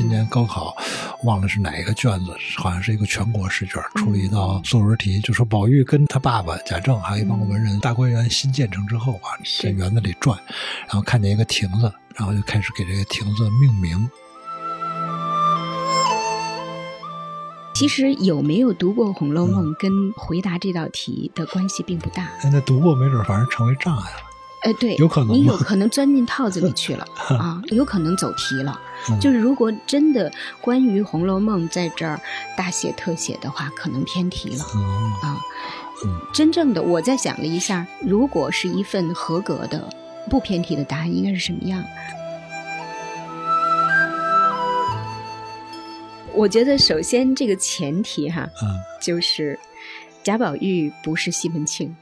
今年高考忘了是哪一个卷子，好像是一个全国试卷，出了一道作文题，就说宝玉跟他爸爸贾政还有一帮文人，大观园新建成之后啊，在园子里转，然后看见一个亭子，然后就开始给这个亭子命名。其实有没有读过《红楼梦》跟回答这道题的关系并不大。哎，那读过没准反而成为障碍了。哎，对，有可能你有可能钻进套子里去了 啊，有可能走题了。就是如果真的关于《红楼梦》在这儿大写特写的话，可能偏题了啊。真正的我在想了一下，如果是一份合格的不偏题的答案，应该是什么样？我觉得首先这个前提哈，嗯，就是贾宝玉不是西门庆。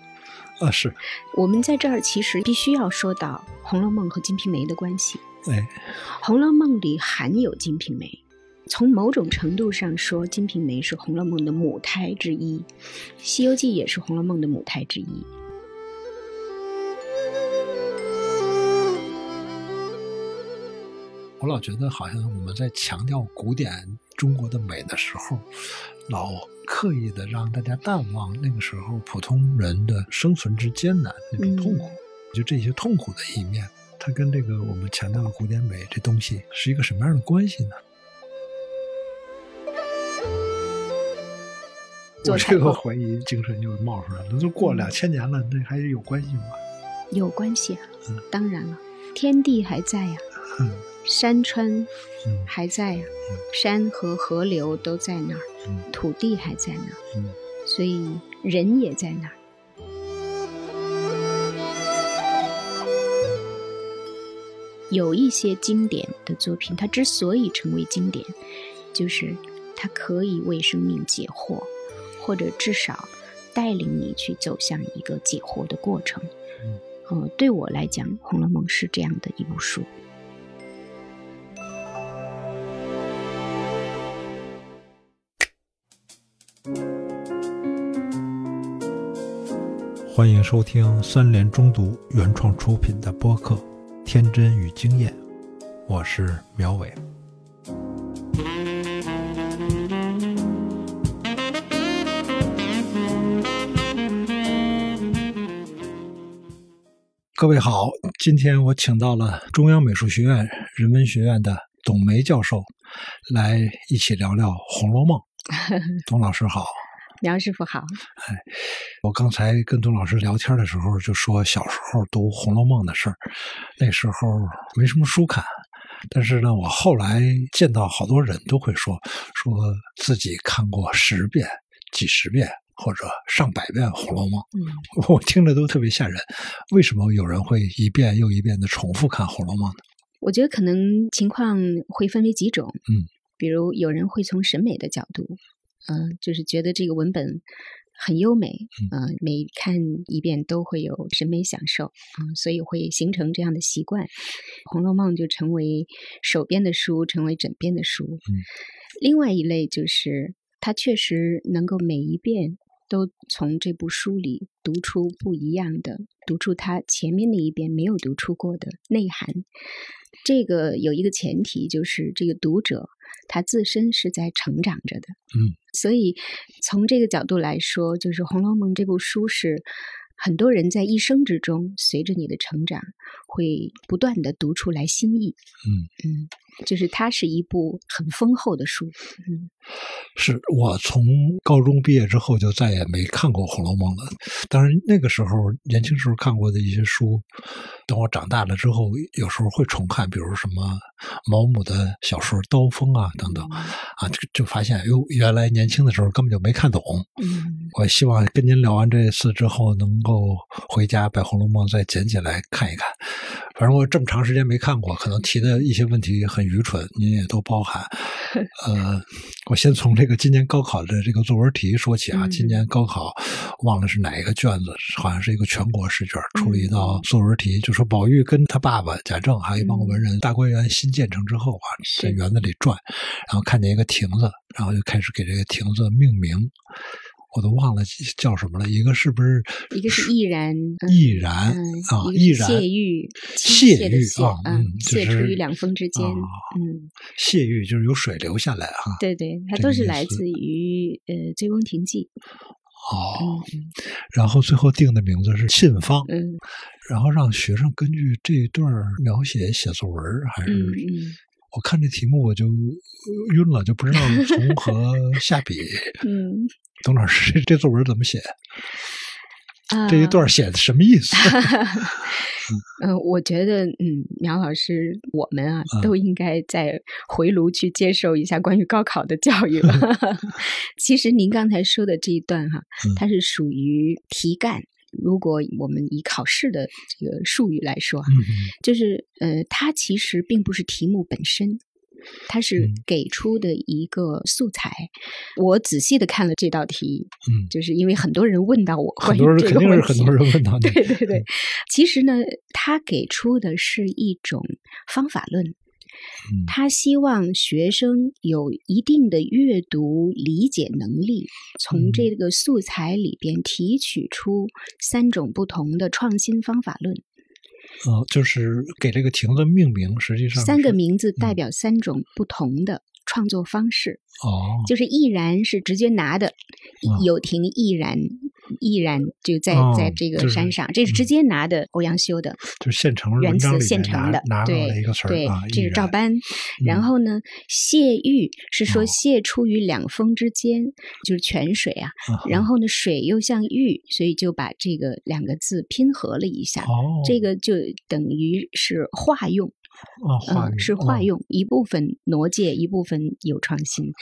啊，是。我们在这儿其实必须要说到《红楼梦》和《金瓶梅》的关系。哎，《红楼梦》里含有《金瓶梅》，从某种程度上说，《金瓶梅》是《红楼梦》的母胎之一，《西游记》也是《红楼梦》的母胎之一。我老觉得，好像我们在强调古典中国的美的时候，老刻意的让大家淡忘那个时候普通人的生存之艰难那种痛苦。就这些痛苦的一面，它跟这个我们强调的古典美这东西是一个什么样的关系呢？我这个怀疑精神就冒出来了。都过了两千年了，那还有关系吗？有关系啊，当然了，天地还在呀。山川还在呀，山和河流都在那儿，土地还在那儿，所以人也在那儿。有一些经典的作品，它之所以成为经典，就是它可以为生命解惑，或者至少带领你去走向一个解惑的过程。嗯，对我来讲，《红楼梦》是这样的一部书。欢迎收听三联中读原创出品的播客《天真与经验》，我是苗伟。各位好，今天我请到了中央美术学院人文学院的董梅教授，来一起聊聊《红楼梦》。董老师好。苗师傅好，哎，我刚才跟董老师聊天的时候就说小时候读《红楼梦》的事儿，那时候没什么书看，但是呢，我后来见到好多人都会说，说自己看过十遍、几十遍或者上百遍《红楼梦》，嗯，我听着都特别吓人。为什么有人会一遍又一遍的重复看《红楼梦》呢？我觉得可能情况会分为几种，嗯，比如有人会从审美的角度。嗯，就是觉得这个文本很优美，嗯，每看一遍都会有审美享受，嗯，所以会形成这样的习惯，《红楼梦》就成为手边的书，成为枕边的书。嗯，另外一类就是它确实能够每一遍都从这部书里读出不一样的，读出它前面那一遍没有读出过的内涵。这个有一个前提，就是这个读者。他自身是在成长着的，嗯，所以从这个角度来说，就是《红楼梦》这部书是很多人在一生之中，随着你的成长，会不断的读出来新意，嗯。嗯。就是它是一部很丰厚的书，嗯，是我从高中毕业之后就再也没看过《红楼梦》了。当然那个时候年轻时候看过的一些书，等我长大了之后，有时候会重看，比如什么毛姆的小说《刀锋》啊等等，啊，就就发现哟，原来年轻的时候根本就没看懂。嗯，我希望跟您聊完这次之后，能够回家把《红楼梦》再捡起来看一看。反正我这么长时间没看过，可能提的一些问题很愚蠢，您也都包含。呃，我先从这个今年高考的这个作文题说起啊。今年高考忘了是哪一个卷子，好像是一个全国试卷，出了一道作文题，就说宝玉跟他爸爸贾政还有一帮文人，大观园新建成之后啊，在园子里转，然后看见一个亭子，然后就开始给这个亭子命名。我都忘了叫什么了。一个是不是？一个是易然，易然啊，易然谢玉，谢玉啊，嗯，谢出于两峰之间，嗯，谢玉就是有水流下来哈。对对，它都是来自于呃《醉翁亭记》。哦，然后最后定的名字是沁芳，嗯，然后让学生根据这一段描写写作文，还是我看这题目我就晕了，就不知道从何下笔。嗯，董老师，这这作文怎么写？啊，这一段写的什么意思？嗯，我觉得，嗯，苗老师，我们啊，都应该在回炉去接受一下关于高考的教育了。其实您刚才说的这一段哈，它是属于题干。如果我们以考试的这个术语来说啊，就是呃，它其实并不是题目本身。它是给出的一个素材，我仔细的看了这道题，嗯，就是因为很多人问到我关于这个问题，很多人问到。对对对，其实呢，他给出的是一种方法论，他希望学生有一定的阅读理解能力，从这个素材里边提取出三种不同的创新方法论。呃，就是给这个亭子命名，实际上三个名字代表三种不同的创作方式。哦，就是毅然是直接拿的，有亭毅然。毅然就在在这个山上，这是直接拿的欧阳修的，就是现成原词现成的，对对，这是照搬。然后呢，谢玉是说谢出于两峰之间，就是泉水啊。然后呢，水又像玉，所以就把这个两个字拼合了一下，这个就等于是化用。嗯，是化用一部分挪借，一部分有创新。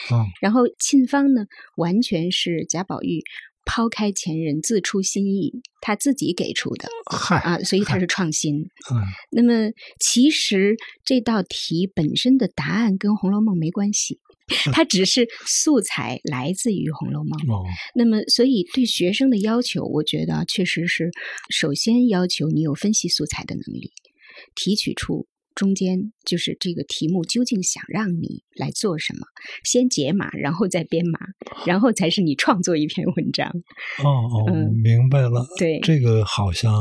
然后沁芳呢，完全是贾宝玉。抛开前人，自出新意，他自己给出的，嗨啊，所以他是创新。嗯，那么其实这道题本身的答案跟《红楼梦》没关系，它只是素材来自于《红楼梦》。哦，那么所以对学生的要求，我觉得确实是首先要求你有分析素材的能力，提取出。中间就是这个题目究竟想让你来做什么？先解码，然后再编码，然后才是你创作一篇文章。哦哦，明白了。对，这个好像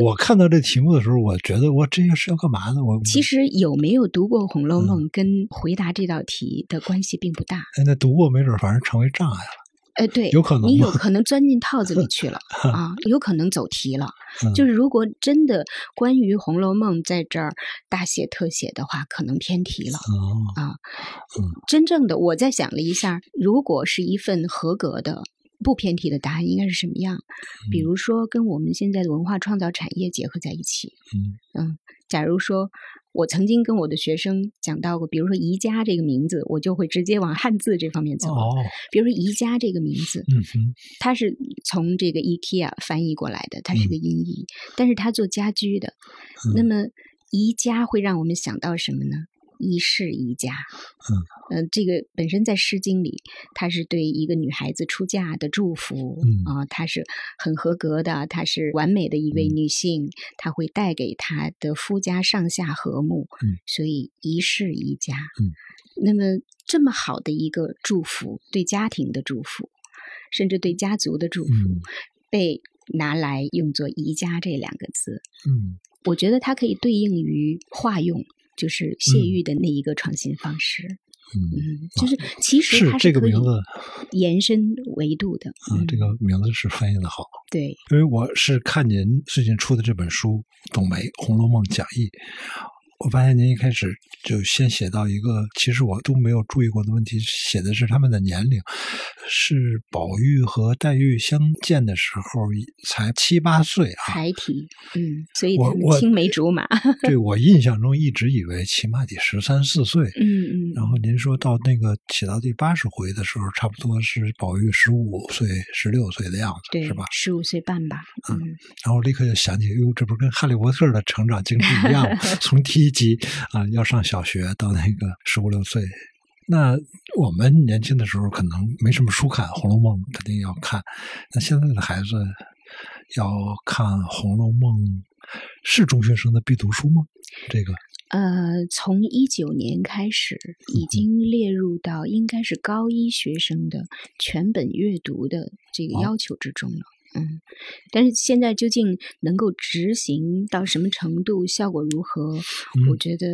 我看到这题目的时候，我觉得我这个是要干嘛呢？我其实有没有读过《红楼梦》跟回答这道题的关系并不大。那读过没准反而成为障碍了。哎，对，有可能你有可能钻进套子里去了 啊，有可能走题了。就是如果真的关于《红楼梦》在这儿大写特写的话，可能偏题了啊。真正的我在想了一下，如果是一份合格的不偏题的答案，应该是什么样？比如说跟我们现在的文化创造产业结合在一起。嗯嗯，假如说。我曾经跟我的学生讲到过，比如说“宜家”这个名字，我就会直接往汉字这方面走。哦，比如说“宜家”这个名字，嗯哼，它是从这个 IKEA 翻译过来的，它是个音译，但是它做家居的。那么“宜家”会让我们想到什么呢？一世一家，嗯，这个本身在《诗经》里，它是对一个女孩子出嫁的祝福，啊，她是很合格的，她是完美的一位女性，她会带给她的夫家上下和睦，嗯，所以一世一家，嗯，那么这么好的一个祝福，对家庭的祝福，甚至对家族的祝福，被拿来用作“宜家”这两个字，嗯，我觉得它可以对应于化用。就是谢玉的那一个创新方式，嗯，就是其实它是这个名字延伸维度的，嗯，这个名字是翻译的好，对，因为我是看您最近出的这本书《董梅《红楼梦讲义》。我发现您一开始就先写到一个，其实我都没有注意过的问题，写的是他们的年龄，是宝玉和黛玉相见的时候才七八岁啊，孩提，嗯，所以他们青梅竹马。对我印象中一直以为起码得十三四岁，嗯嗯。然后您说到那个写到第八十回的时候，差不多是宝玉十五岁、十六岁的样子，对，是吧？十五岁半吧，嗯。然后立刻就想起，哟，这不是跟哈利波特的成长经历一样吗，从第一集啊，要上小学到那个十五六岁，那我们年轻的时候可能没什么书看，《红楼梦》肯定要看。那现在的孩子要看《红楼梦》，是中学生的必读书吗？这个呃，从一九年开始，已经列入到应该是高一学生的全本阅读的这个要求之中了。嗯，但是现在究竟能够执行到什么程度，效果如何？我觉得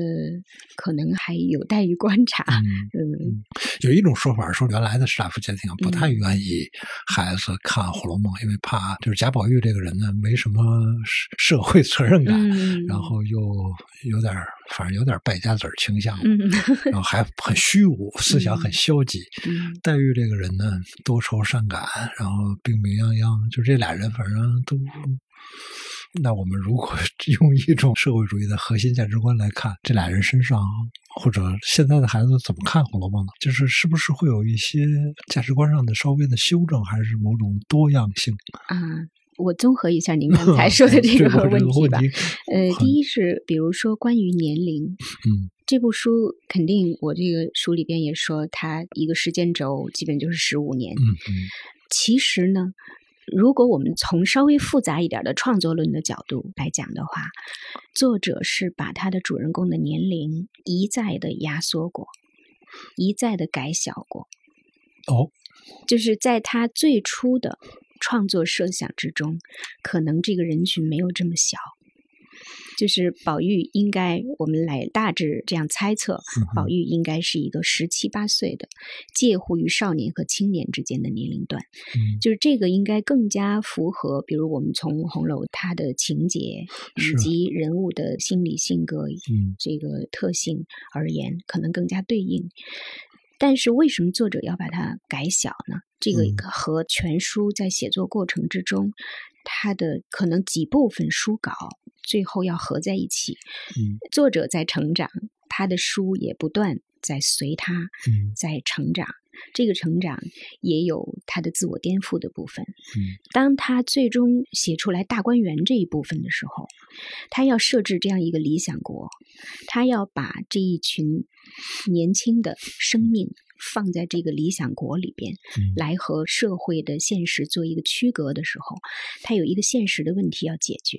可能还有待于观察。嗯，有一种说法说，原来的史大夫家庭不太愿意孩子看《红楼梦》，因为怕就是贾宝玉这个人呢，没什么社会责任感，然后又有点反正有点败家子儿倾向，然后还很虚无，思想很消极。黛玉这个人呢，多愁善感，然后病病殃殃，就。这俩人反正都，那我们如果 用一种社会主义的核心价值观来看，这俩人身上或者现在的孩子怎么看《红楼梦》呢？就是是不是会有一些价值观上的稍微的修正，还是某种多样性？啊，我综合一下您刚才 说的这个问题吧。呃，第一是比如说关于年龄，嗯，这部书肯定我这个书里边也说，它一个时间轴基本就是十五年。嗯嗯，其实呢。如果我们从稍微复杂一点的创作论的角度来讲的话，作者是把他的主人公的年龄一再的压缩过，一再的改小过。哦，就是在他最初的创作设想之中，可能这个人群没有这么小。就是宝玉应该，我们来大致这样猜测，宝玉应该是一个十七八岁的，介乎于少年和青年之间的年龄段。嗯，就是这个应该更加符合，比如我们从红楼它的情节以及人物的心理性格，嗯，这个特性而言，可能更加对应。但是为什么作者要把它改小呢？这个和全书在写作过程之中，它的可能几部分书稿。最后要合在一起。嗯，作者在成长，他的书也不断在随他，嗯，在成长。这个成长也有他的自我颠覆的部分。嗯，当他最终写出来大观园这一部分的时候，他要设置这样一个理想国，他要把这一群年轻的生命放在这个理想国里边，来和社会的现实做一个区隔的时候，他有一个现实的问题要解决。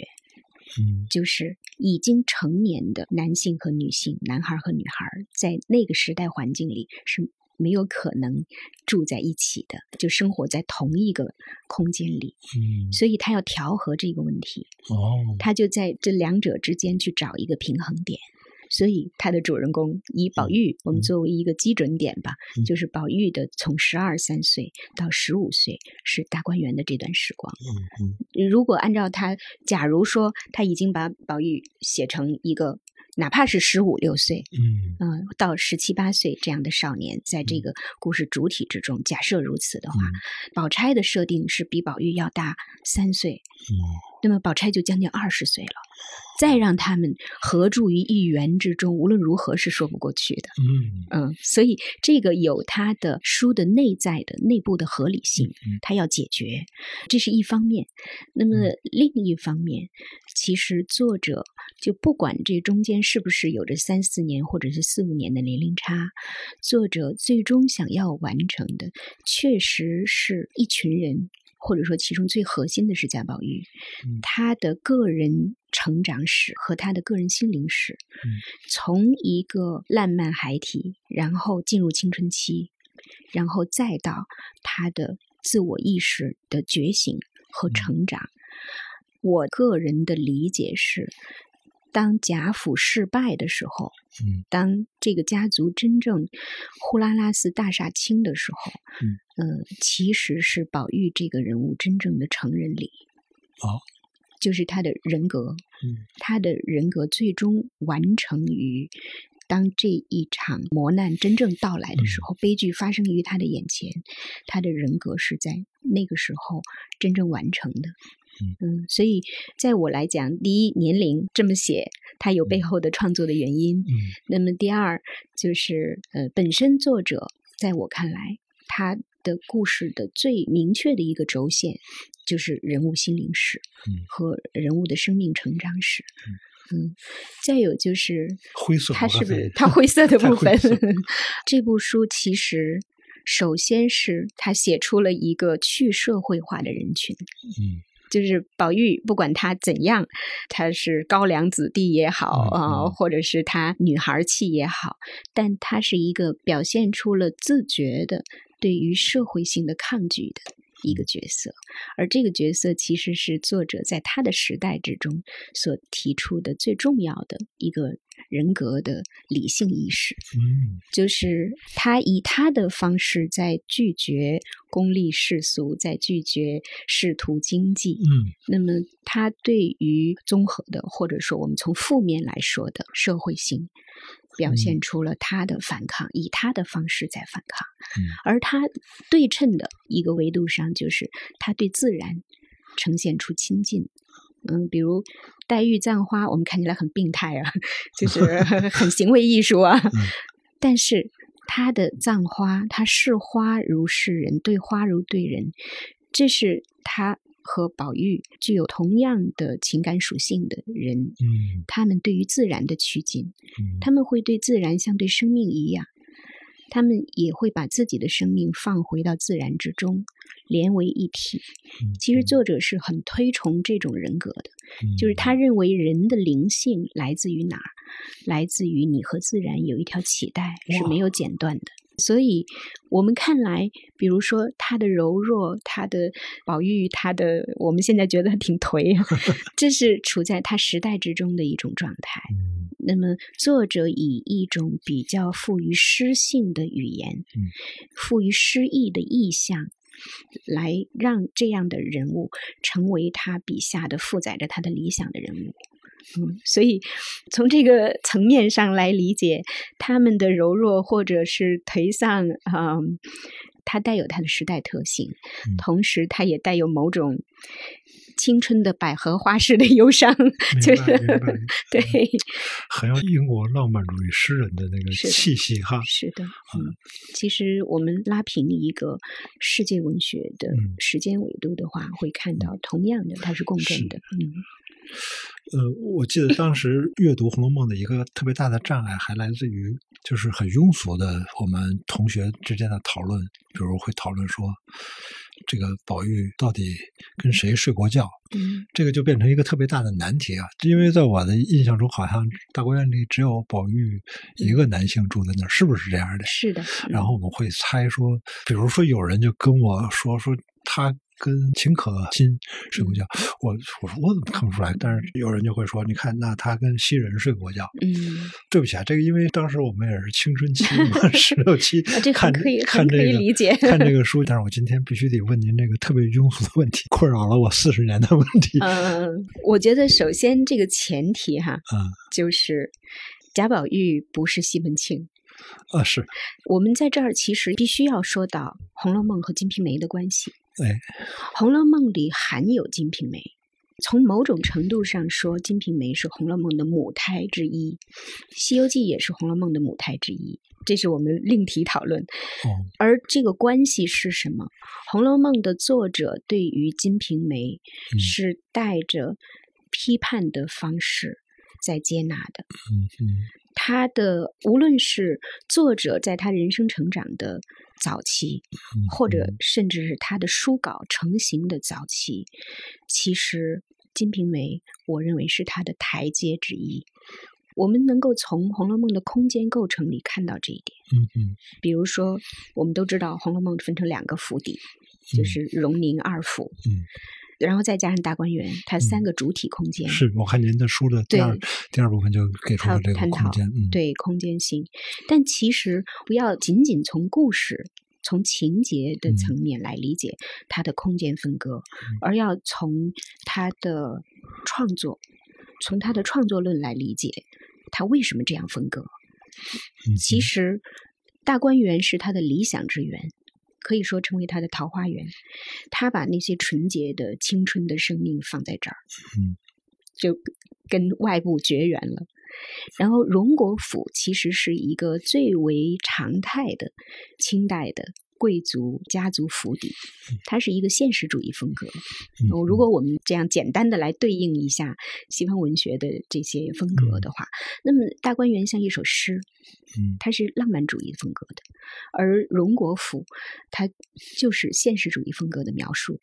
嗯，就是已经成年的男性和女性，男孩和女孩，在那个时代环境里是没有可能住在一起的，就生活在同一个空间里。嗯，所以他要调和这个问题。哦，他就在这两者之间去找一个平衡点。所以，他的主人公以宝玉，我们作为一个基准点吧，就是宝玉的从十二三岁到十五岁是大观园的这段时光。嗯嗯，如果按照他，假如说他已经把宝玉写成一个，哪怕是十五六岁，嗯。嗯，到十七八岁这样的少年，在这个故事主体之中，假设如此的话，宝钗的设定是比宝玉要大三岁，嗯，那么宝钗就将近二十岁了。再让他们合住于一园之中，无论如何是说不过去的。嗯嗯，所以这个有他的书的内在的内部的合理性，他要解决，这是一方面。那么另一方面，其实作者就不管这中间是不是有着三四年或者是四五年的年龄差，作者最终想要完成的，确实是一群人。或者说，其中最核心的是贾宝玉，他的个人成长史和他的个人心灵史，从一个烂漫孩提，然后进入青春期，然后再到他的自我意识的觉醒和成长。我个人的理解是。当贾府失败的时候，嗯，当这个家族真正呼啦啦似大厦倾的时候，嗯，呃，其实是宝玉这个人物真正的成人礼，哦，就是他的人格，嗯，他的人格最终完成于当这一场磨难真正到来的时候，悲剧发生于他的眼前，他的人格是在那个时候真正完成的。嗯，所以在我来讲，第一，年龄这么写，它有背后的创作的原因。嗯，那么第二，就是呃，本身作者在我看来，他的故事的最明确的一个轴线，就是人物心灵史，嗯，和人物的生命成长史。嗯，再有就是灰色，它是不是它灰色的 部分？这部书其实。首先是他写出了一个去社会化的人群，嗯，就是宝玉，不管他怎样，他是高粱子弟也好啊、嗯。或者是他女孩气也好，但他是一个表现出了自觉的对于社会性的抗拒的一个角色，而这个角色其实是作者在他的时代之中所提出的最重要的一个人格的理性意识。嗯就是他以他的方式在拒绝功利世俗，在拒绝仕途经济。嗯那么，他对于综合的，或者说我们从负面来说的社会性，表现出了他的反抗，以他的方式在反抗。嗯而他对称的一个维度上，就是他对自然呈现出亲近。嗯，比如黛玉葬花，我们看起来很病态啊，就是 很行为艺术啊。但是他的葬花，他视花如视人，对花如对人，这是他和宝玉具有同样的情感属性的人，嗯他们对于自然的趋近，嗯他们会对自然像对生命一样，他们也会把自己的生命放回到自然之中，连为一体。嗯其实作者是很推崇这种人格的，嗯就是他认为人的灵性来自于哪儿？来自于你和自然有一条脐带是没有剪断的。所以，我们看来，比如说他的柔弱，他的宝玉，他的我们现在觉得他挺颓啊，这是处在他时代之中的一种状态。嗯那么，作者以一种比较富于诗性的语言，嗯富于诗意的意象，来让这样的人物成为他笔下的负载着他的理想的人物。嗯，所以从这个层面上来理解他们的柔弱或者是颓丧，嗯，它带有它的时代特性，嗯。同时它也带有某种青春的百合花式的忧伤，就是对。很有英国浪漫主义诗人的那个气息哈。是的，嗯，其实我们拉平一个世界文学的嗯。时间维度的话，会看到同样的它是共振的，嗯呃，我记得当时阅读《红楼梦》的一个特别大的障碍，还来自于就是很庸俗的我们同学之间的讨论，比如会讨论说，这个宝玉到底跟谁睡过觉？嗯这个就变成一个特别大的难题啊！因为在我的印象中，好像大观园里只有宝玉一个男性住在那儿，是不是这样的？是的，然后我们会猜说，比如说有人就跟我说说他跟秦可卿睡过觉，我我说我怎么看不出来？但是有人就会说，你看那他跟袭人睡过觉。嗯，对不起啊，这个因为当时我们也是青春期嘛，十六七啊这看很可以看很可这个以理解看这个 书，但是我今天必须得问您这个特别庸俗的问题，困扰了我四十年的问题。嗯，我觉得首先这个前提哈，嗯就是贾宝玉不是西门庆。啊是，我们在这儿其实必须要说到《红楼梦》和《金瓶梅》的关系。哎，《红楼梦》里含有《金瓶梅》，从某种程度上说，《金瓶梅》是《红楼梦》的母胎之一，《西游记》也是《红楼梦》的母胎之一，这是我们另题讨论。哦，而这个关系是什么？《红楼梦》的作者对于《金瓶梅》嗯是带着批判的方式在接纳的。嗯嗯他的无论是作者在他人生成长的早期，嗯，或者嗯甚至是他的书稿成型的早期，其实《金瓶梅》我认为是他的台阶之一。我们能够从《红楼梦》的空间构成里看到这一点。嗯嗯比如说，我们都知道《红楼梦》分成两个府邸，就嗯是荣宁二府，嗯，然后再加上大观园，它三嗯个主体空间。是我看您的书的第二第二部分就给出了这个探讨空间，嗯，对空间性，但其实不要仅仅从故事、从情节的嗯层面来理解它的空间分割，而要从它的创作，从它的创作论来理解它为什么这样分割。嗯其实，大观园是他的理想之园，可以说成为他的桃花源。他把那些纯洁的青春的生命放在这儿，嗯，就跟外部绝缘了。然后荣国府其实是一个最为常态的清代的贵族家族府邸，它是一个现实主义风格。如果我们这样简单的来对应一下西方文学的这些风格的话，那么大观园像一首诗，嗯。它是浪漫主义风格的，而荣国府它就是现实主义风格的描述。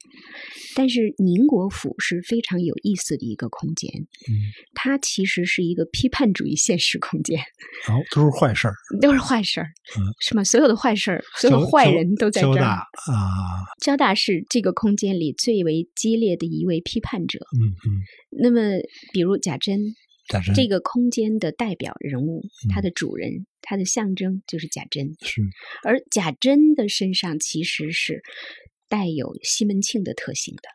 但是宁国府是非常有意思的一个空间，嗯，它其实是一个批判主义现实空间，然后都是坏事儿，都是坏事儿，嗯。是吗？所有的坏事儿，所有交坏人都在这儿。交大啊，交大是这个空间里最为激烈的一位批判者。嗯嗯，那么，比如贾珍，贾珍这个空间的代表人物，嗯他的主人，他的象征就是贾珍。是而贾珍的身上其实是带有西门庆的特性的，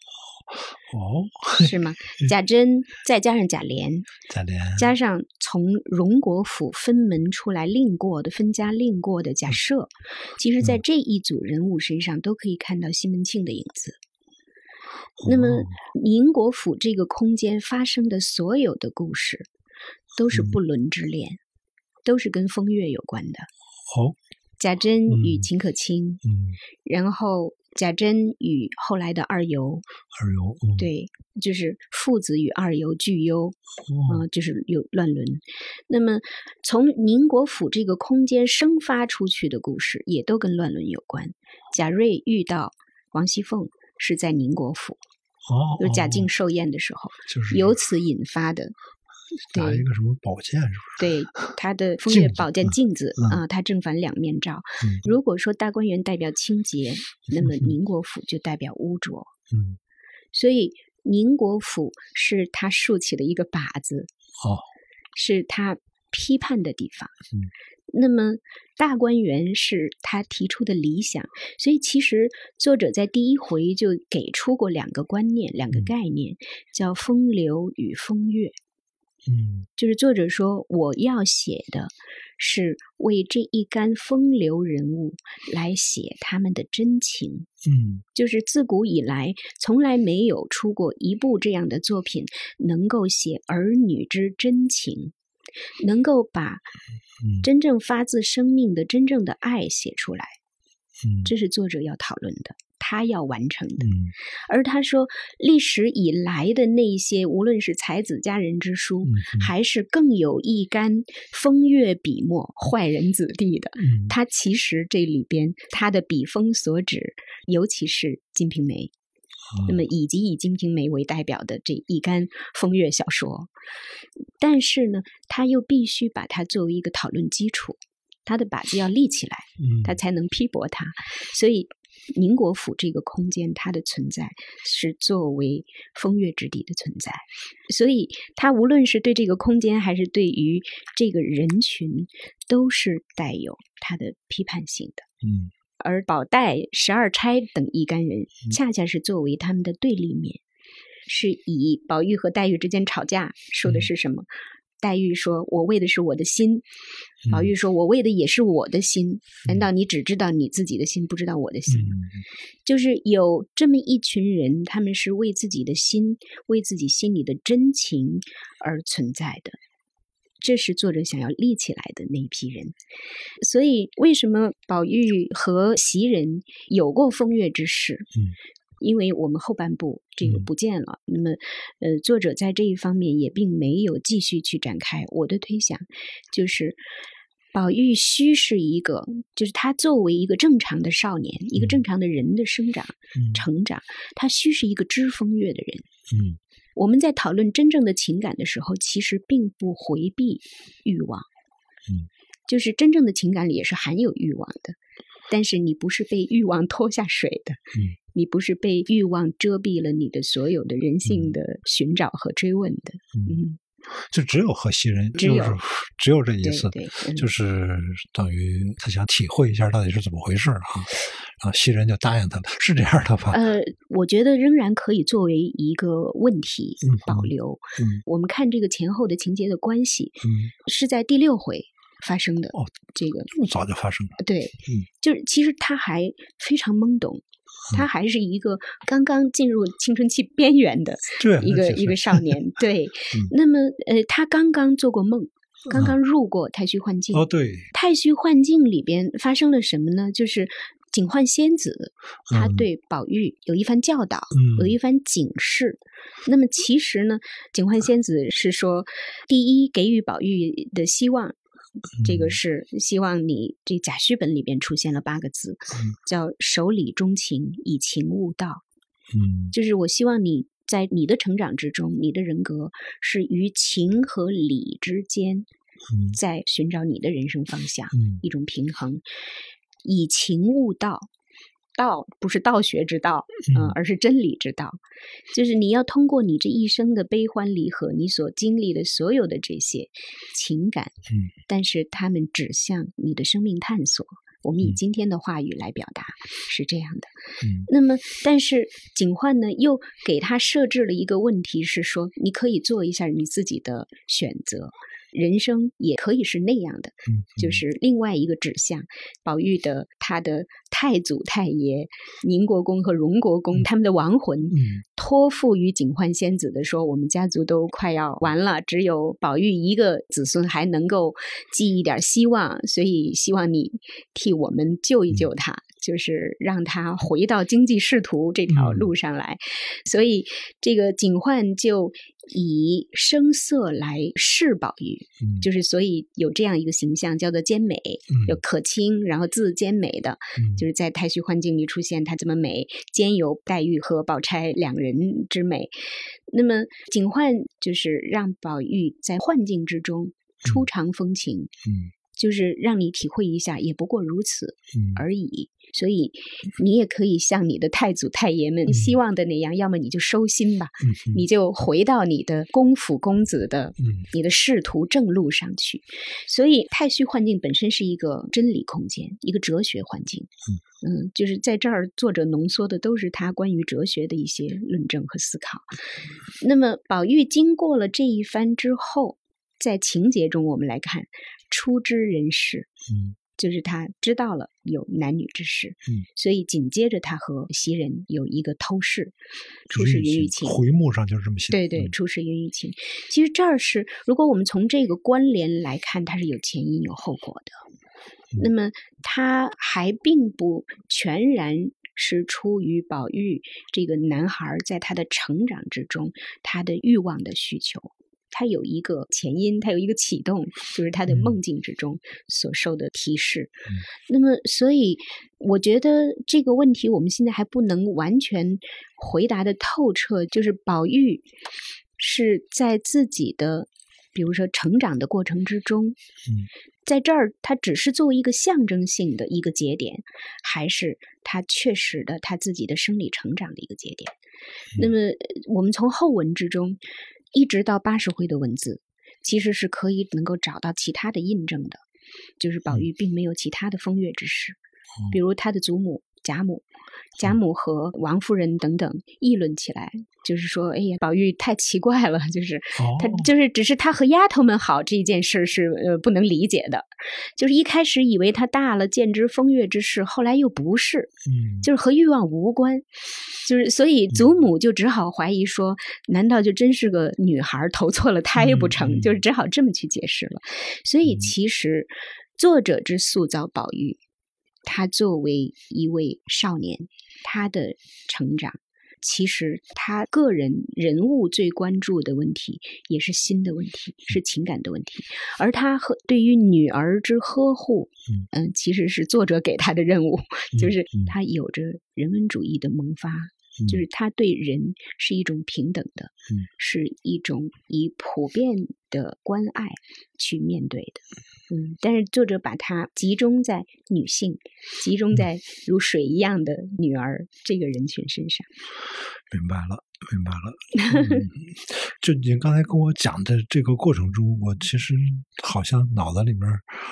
哦 是吗？贾珍再加上贾琏，贾琏加上从荣国府分门出来另过的分家另过的贾赦，其实在这一组人物身上都可以看到西门庆的影子。那么哦，宁国府这个空间发生的所有的故事，都是嗯不伦之恋，都是跟风月有关的。哦，贾珍与嗯秦可卿，嗯，然后贾珍与后来的二游，二游，嗯，对，就是父子与二游俱忧，哦啊、就是有乱伦。那么从宁国府这个空间生发出去的故事，也都跟乱伦有关。贾瑞遇到王熙凤是在宁国府，哦，就是贾敬哦寿宴的时候，就是由此引发的。对拿一个什么宝剑，是不是？对他的风月宝剑嗯镜子嗯啊，他正反两面照。嗯如果说大观园代表清洁，那么嗯宁国府就代表污浊。嗯，所以宁国府是他竖起的一个靶子，哦，是他批判的地方。嗯那么大观园是他提出的理想，所以其实作者在第一回就给出过两个观念、两个嗯概念，叫风流与风月。嗯就是作者说，我要写的是为这一干风流人物来写他们的真情。嗯就是自古以来从来没有出过一部这样的作品，能够写儿女之真情，能够把嗯真正发自生命的真正的爱写出来。嗯，这是作者要讨论的，他要完成的。嗯。而他说，历史以来的那些，无论是才子佳人之书，还是更有一干风月笔墨坏人子弟的，嗯，他其实这里边他的笔锋所指，尤其是《金瓶梅》，那么以及以《金瓶梅》为代表的这一干风月小说，但是呢，他又必须把它作为一个讨论基础，他的靶子要立起来，嗯。他才能批驳它。所以，宁国府这个空间，它的存在是作为风月之地的存在。所以，它无论是对这个空间，还是对于这个人群，都是带有它的批判性的。嗯而宝黛、十二钗等一干人，恰恰是作为他们的对立面，是以宝玉和黛玉之间吵架，说的嗯是什么？黛玉说：“我为的是我的心。”嗯宝玉说：“我为的也是我的心。难道你只知道你自己的心，不知道我的心？”嗯就是有这么一群人，他们是为自己的心、为自己心里的真情而存在的。这是作者想要立起来的那一批人。所以，为什么宝玉和袭人有过风月之事？嗯因为我们后半部这个嗯。不见了，那么呃，作者在这一方面也并没有继续去展开。我的推想就是，宝玉须是一个，就是他作为一个正常的少年，一个正常的人的生长、嗯。成长，他须是一个知风月的人。嗯。我们在讨论真正的情感的时候，其实并不回避欲望，嗯，就是真正的情感里也是含有欲望的，但是你不是被欲望拖下水的，嗯，你不是被欲望遮蔽了你的所有的人性的寻找和追问的，嗯，就只有和袭人，只有就是只有这一次，就是等于他想体会一下到底是怎么回事儿啊，然后袭人就答应他了，是这样的吧？呃，我觉得仍然可以作为一个问题嗯保留。嗯我们看这个前后的情节的关系，嗯，是在第六回发生的。哦，这个这么早就发生了，对，嗯就是其实他还非常懵懂，他还是一个刚刚进入青春期边缘的，一个一个少年。对，嗯那么呃，他刚刚做过梦，刚刚入过太虚幻境。哦，对，太虚幻境里边发生了什么呢？就是警幻仙子他嗯对宝玉有一番教导，嗯有一番警示。那么其实呢，警幻仙子是说，第一给予宝玉的希望。这个嗯。是希望你这贾虚本里边出现了八个字，嗯。叫“守礼钟情，以情悟道”。嗯。就是我希望你在你的成长之中，你的人格是于情和理之间，嗯。在寻找你的人生方向，嗯。一种平衡，以情悟道。道不是道学之道，嗯、嗯而是真理之道。就是你要通过你这一生的悲欢离合，你所经历的所有的这些情感，嗯，但是他们指向你的生命探索。我们以嗯今天的话语来表达，是这样的。嗯那么，但是警幻呢，又给他设置了一个问题，是说你可以做一下你自己的选择，人生也可以是那样的，嗯，就是另外一个指向。宝玉的他的太祖太爷、宁国公和荣国公、嗯他们的亡魂，嗯托付于警幻仙子的说，我们家族都快要完了，只有宝玉一个子孙还能够寄一点希望，所以希望你替我们救一救他，就是让他回到经济仕途这条嗯。路上来。所以这个警幻就以声色来示宝玉，嗯。就是所以有这样一个形象叫做兼美，嗯。有可亲，然后字兼美的，嗯。就是在太虚幻境里出现，她这么美，兼有黛玉和宝钗两人之美。那么警幻就是让宝玉在幻境之中初嗯尝风情，嗯就是让你体会一下，也不过如此嗯而已。所以你也可以像你的太祖太爷们希望的那样，要么你就收心吧，嗯你就回到你的公府公子的嗯你的仕途正路上去。所以太虚幻境本身是一个真理空间，一个哲学环境。嗯，就是在这儿，作者浓缩的都是他关于哲学的一些论证和思考。那么宝玉经过了这一番之后，在情节中我们来看，初知人事，嗯就是他知道了有男女之事，嗯，所以紧接着他和袭人有一个偷视，初识云雨情，回目上就是这么写，对对，嗯初识云雨情。其实这儿是，如果我们从这个关联来看，它是有前因有后果的。那么，他还并不全然是出于宝玉这个男孩儿在他的成长之中他的欲望的需求。他有一个前因，它有一个启动，就是他的嗯梦境之中所受的提示。嗯那么，所以我觉得这个问题我们现在还不能完全回答的透彻。就是宝玉是在自己的，比如说成长的过程之中，嗯在这儿他只是作为一个象征性的一个节点，还是他确实的他自己的生理成长的一个节点？那么，呃我们从后文之中一直到八十回的文字，其实是可以能够找到其他的印证的，就是宝玉并没有其他的风月之事，比如他的祖母贾母。贾母和王夫人等等议论起来，就是说：“哎呀，宝玉太奇怪了，就是哦。他就是只是他和丫头们好这一件事是呃不能理解的，就是一开始以为他大了见之风月之事，后来又不是，嗯。就是和欲望无关，就是所以祖母就只好怀疑说，难道就真是个女孩投错了胎不成？就是只好这么去解释了。所以嗯。其实作者之塑造宝玉，他作为一位少年，他的成长。其实他个人人物最关注的问题，也是心的问题，是情感的问题。而他和对于女儿之呵护，嗯嗯，其实是作者给他的任务，就是嗯他有着人文主义的萌发，嗯就是他对人是一种平等的，嗯。是一种以普遍的关爱去面对的，嗯，但是作者把它集中在女性，集中在如水一样的女儿这个人群身上。明白了，明白了。嗯、就你刚才跟我讲的这个过程中，我其实好像脑子里面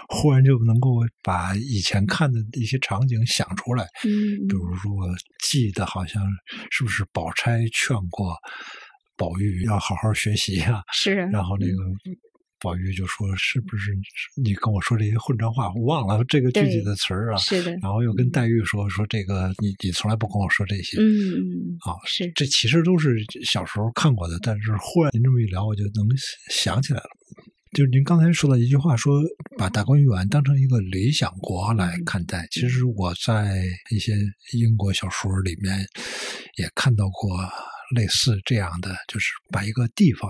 忽然就能够把以前看的一些场景想出来。嗯，比如说，我记得好像是不是宝钗劝过宝玉要好好学习啊？是，然后那个。宝玉就说：“是不是你跟我说这些混账话？我忘了这个具体的词儿啊。”是的。然后又跟黛玉说：“说这个你你从来不跟我说这些。”嗯嗯啊，是这其实都是小时候看过的，但是忽然您这么一聊，我就能想起来了。就是您刚才说的一句话，说把大观园当成一个理想国来看待。其实我在一些英国小说里面也看到过类似这样的，就是把一个地方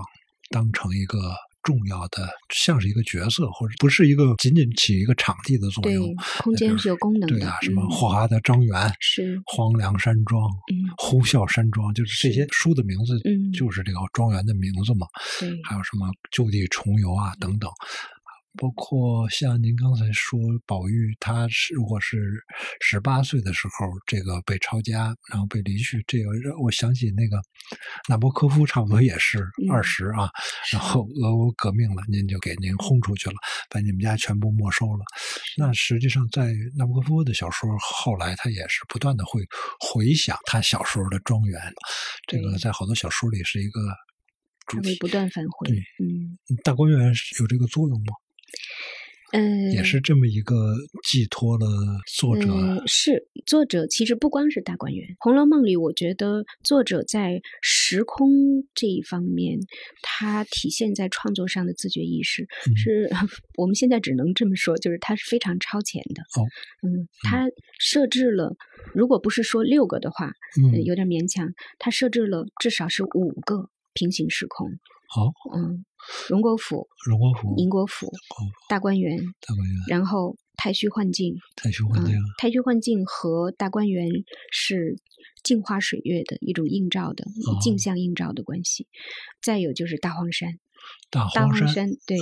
当成一个。重要的像是一个角色，或者不是一个仅仅起一个场地的作用。空间是有功能的。对啊，什么霍华德庄园、是荒凉山庄、呼啸山庄，就是这些书的名字，就是这个庄园的名字嘛。对，还有什么就地重游啊等等。包括像您刚才说，宝玉他是如果是十八岁的时候，这个被抄家，然后被离去，这个让我想起那个纳博科夫，差不多也是二十啊，然后俄国革命了，您就给您轰出去了，把你们家全部没收了。那实际上，在纳博科夫的小说后来，他也是不断的会回想他小时候的庄园，这个在好多小说里是一个主题，不断返回。对，嗯，大观园有这个作用吗？嗯，也是这么一个寄托了作者。是作者，其实不光是大观园，《红楼梦》里，我觉得作者在时空这一方面，他体现在创作上的自觉意识，是 我们现在只能这么说，就是他是非常超前的。哦，嗯，他设置了，如果不是说六个的话，嗯，有点勉强，他设置了至少是五个平行时空。好，嗯。荣国府、荣国府、宁国府、大观园、大观园，然后太虚幻境、太虚幻境、太虚幻境和大观园是镜花水月的一种映照的镜像映照的关系。再有就是大荒山，大荒山对，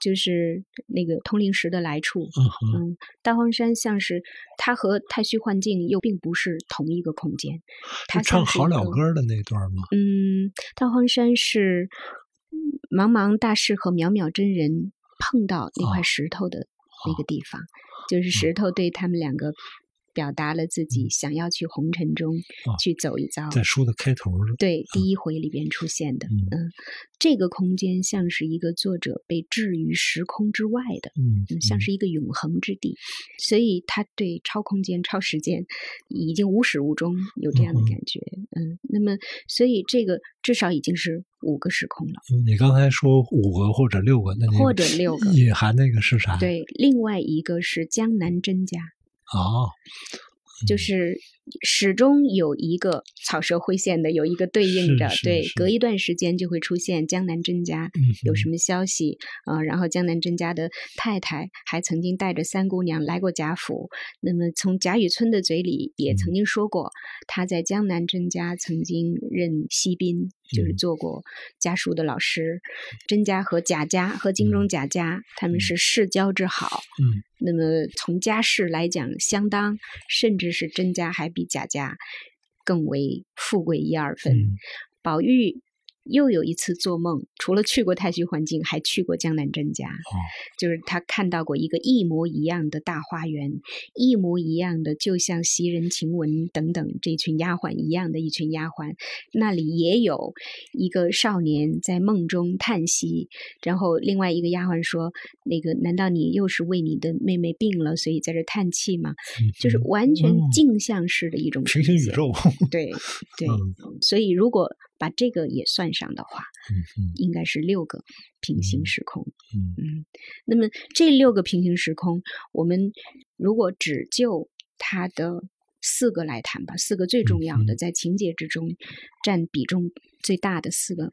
就是那个通灵石的来处。嗯，大荒山像是它和太虚幻境又并不是同一个空间。他唱好了歌的那段吗？嗯，大荒山是。茫茫大士和渺渺真人碰到那块石头的那个地方，就是石头对他们两个。表达了自己想要去红尘中去走一遭，在书的开头对第一回里边出现的，嗯，这个空间像是一个作者被置于时空之外的，嗯，像是一个永恒之地，所以他对超空间、超时间已经无始无终有这样的感觉，嗯，那么所以这个至少已经是五个时空了。你刚才说五个或者六个，那或者六个隐含那个是啥？对，另外一个是江南甄家。哦，就是始终有一个草蛇灰线的，有一个对应的，对，隔一段时间就会出现江南甄家有什么消息啊？然后江南甄家的太太还曾经带着三姑娘来过贾府，那么从贾雨村的嘴里也曾经说过，他在江南甄家曾经任西宾。就是做过家书的老师，甄家和贾家和京中贾家，他们是世交之好。嗯，那么从家世来讲，相当，甚至是甄家还比贾家更为富贵一二分。宝玉。又有一次做梦，除了去过太虚幻境，还去过江南甄家。哦，就是他看到过一个一模一样的大花园，一模一样的，就像袭人、晴雯等等这群丫鬟一样的一群丫鬟，那里也有一个少年在梦中叹息。然后另外一个丫鬟说：“那个，难道你又是为你的妹妹病了，所以在这叹气吗？”就是完全镜像式的一种平行宇宙。对 对，所以如果。把这个也算上的话，嗯应该是六个平行时空。嗯嗯，那么这六个平行时空，我们如果只就它的四个来谈吧，四个最重要的，在情节之中占比重最大的四个：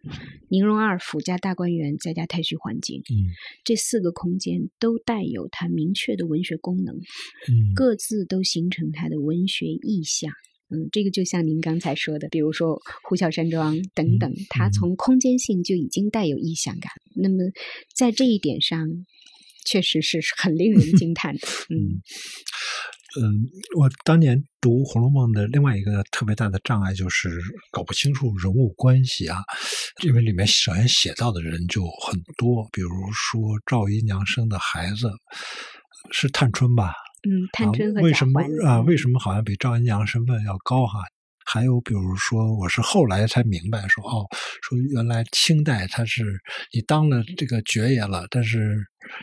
宁荣二府加大观园，再加太虚环境。嗯，这四个空间都带有它明确的文学功能，嗯，各自都形成它的文学意象。嗯，这个就像您刚才说的，比如说呼啸山庄等等，它从空间性就已经带有意象感。那么在这一点上，确实是很令人惊叹的。嗯 嗯，我当年读《红楼梦》的另外一个特别大的障碍就是搞不清楚人物关系啊，因为里面首先写到的人就很多，比如说赵姨娘生的孩子是探春吧。嗯，探春和为什么啊？为什么好像比赵姨娘身份要高哈？还有比如说，我是后来才明白说，哦，说原来清代他是你当了这个爵爷了，但是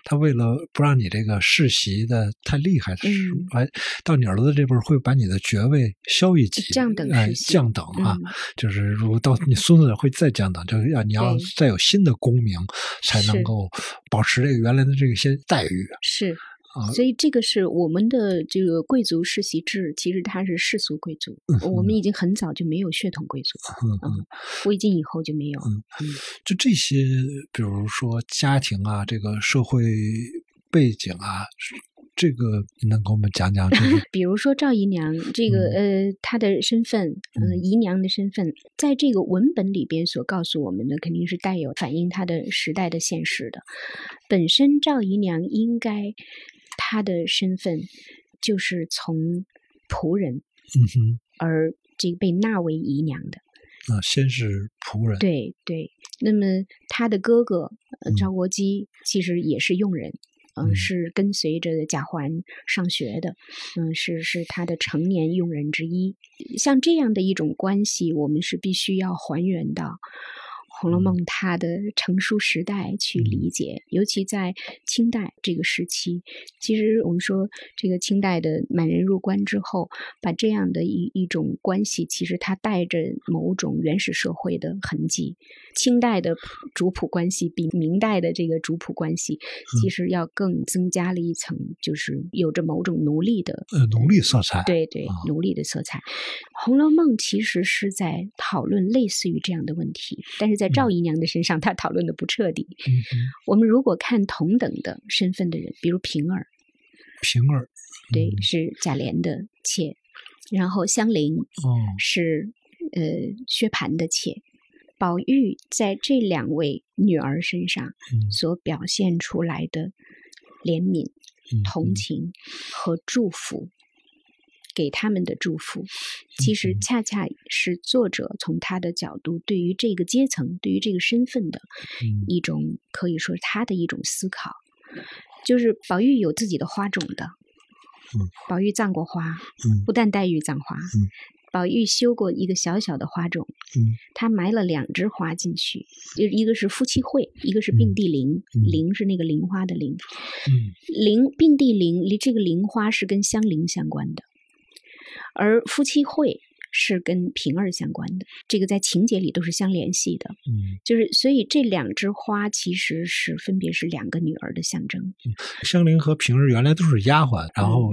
他为了不让你这个世袭的太厉害，是嗯哎，到你儿子这辈会把你的爵位削一级，降等哎世，袭降等啊，嗯就是如果到你孙子会再降等，就是要你要再有新的功名，才能够保持这个原来的这个些待遇是。啊。所以这个是我们的这个贵族世袭制，其实它是世俗贵族，嗯我们已经很早就没有血统贵族了，嗯嗯，魏晋以后就没有。嗯就这些，比如说家庭啊，这个社会背景啊，这个你能给我们讲讲？就是 比如说赵姨娘这个、呃，她的身份，嗯、嗯姨娘的身份，在这个文本里边所告诉我们的，肯定是带有反映她的时代的现实的。本身赵姨娘应该她的身份就是从仆人嗯哼，而这个被纳为姨娘的。啊，先是仆人，对对，那么他的哥哥呃嗯赵国基其实也是佣人，嗯、嗯是跟随着贾环上学的，嗯，是是他的成年佣人之一。像这样的一种关系，我们是必须要还原到。《红楼梦》它的成书时代去理解，尤其在清代这个时期，其实我们说这个清代的满人入关之后，把这样的一一种关系，其实它带着某种原始社会的痕迹。清代的主仆关系比明代的这个主仆关系，其实要更增加了一层，就是有着某种奴隶的呃，奴隶色彩，对对啊，奴隶的色彩。《红楼梦》其实是在讨论类似于这样的问题，但是在赵姨娘的身上，她讨论的不彻底。嗯，我们如果看同等的身份的人，比如平儿，平儿，对，嗯。是贾琏的妾，然后香菱哦，是呃薛蟠的妾。宝玉在这两位女儿身上嗯。所表现出来的怜悯、嗯同情和祝福，给他们的祝福，其实嗯。恰恰是作者从他的角度对于这个阶层、对于这个身份的嗯。一种可以说是他的一种思考。就是宝玉有自己的花种的，嗯。宝玉葬过花，嗯。不但黛玉葬花，嗯。宝玉修过一个小小的花种，嗯。他埋了两枝花进去，就一个是夫妻会，一个是并蒂莲，是那个菱花的菱，嗯。菱并蒂莲，离这个菱花是跟香菱相关的，而夫妻会是跟平儿相关的，这个在情节里都是相联系的。嗯，就是所以这两枝花其实是分别是两个女儿的象征。香菱和平儿原来都是丫鬟，然后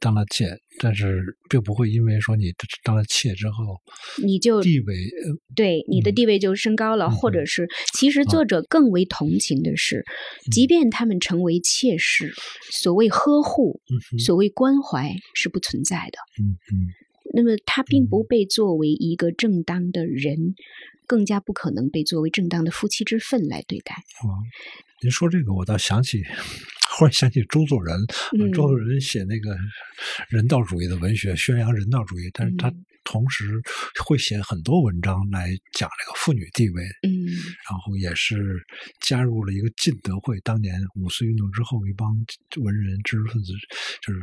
当了妾，但是并不会因为说你当了妾之后你就地位呃对你的嗯地位就升高了，嗯或者是其实作者更为同情的是，即便他们成为妾室，所谓呵护、嗯所谓关怀是不存在的。嗯嗯那么他并不被作为一个正当的人，更加不可能被作为正当的夫妻之分来对待。哦，您说这个，我倒想起，忽然想起周作人。嗯周作人写那个人道主义的文学，宣扬人道主义，但是他嗯同时会写很多文章来讲这个妇女地位，嗯然后也是加入了一个进德会。当年五四运动之后，一帮文人知识分子就是。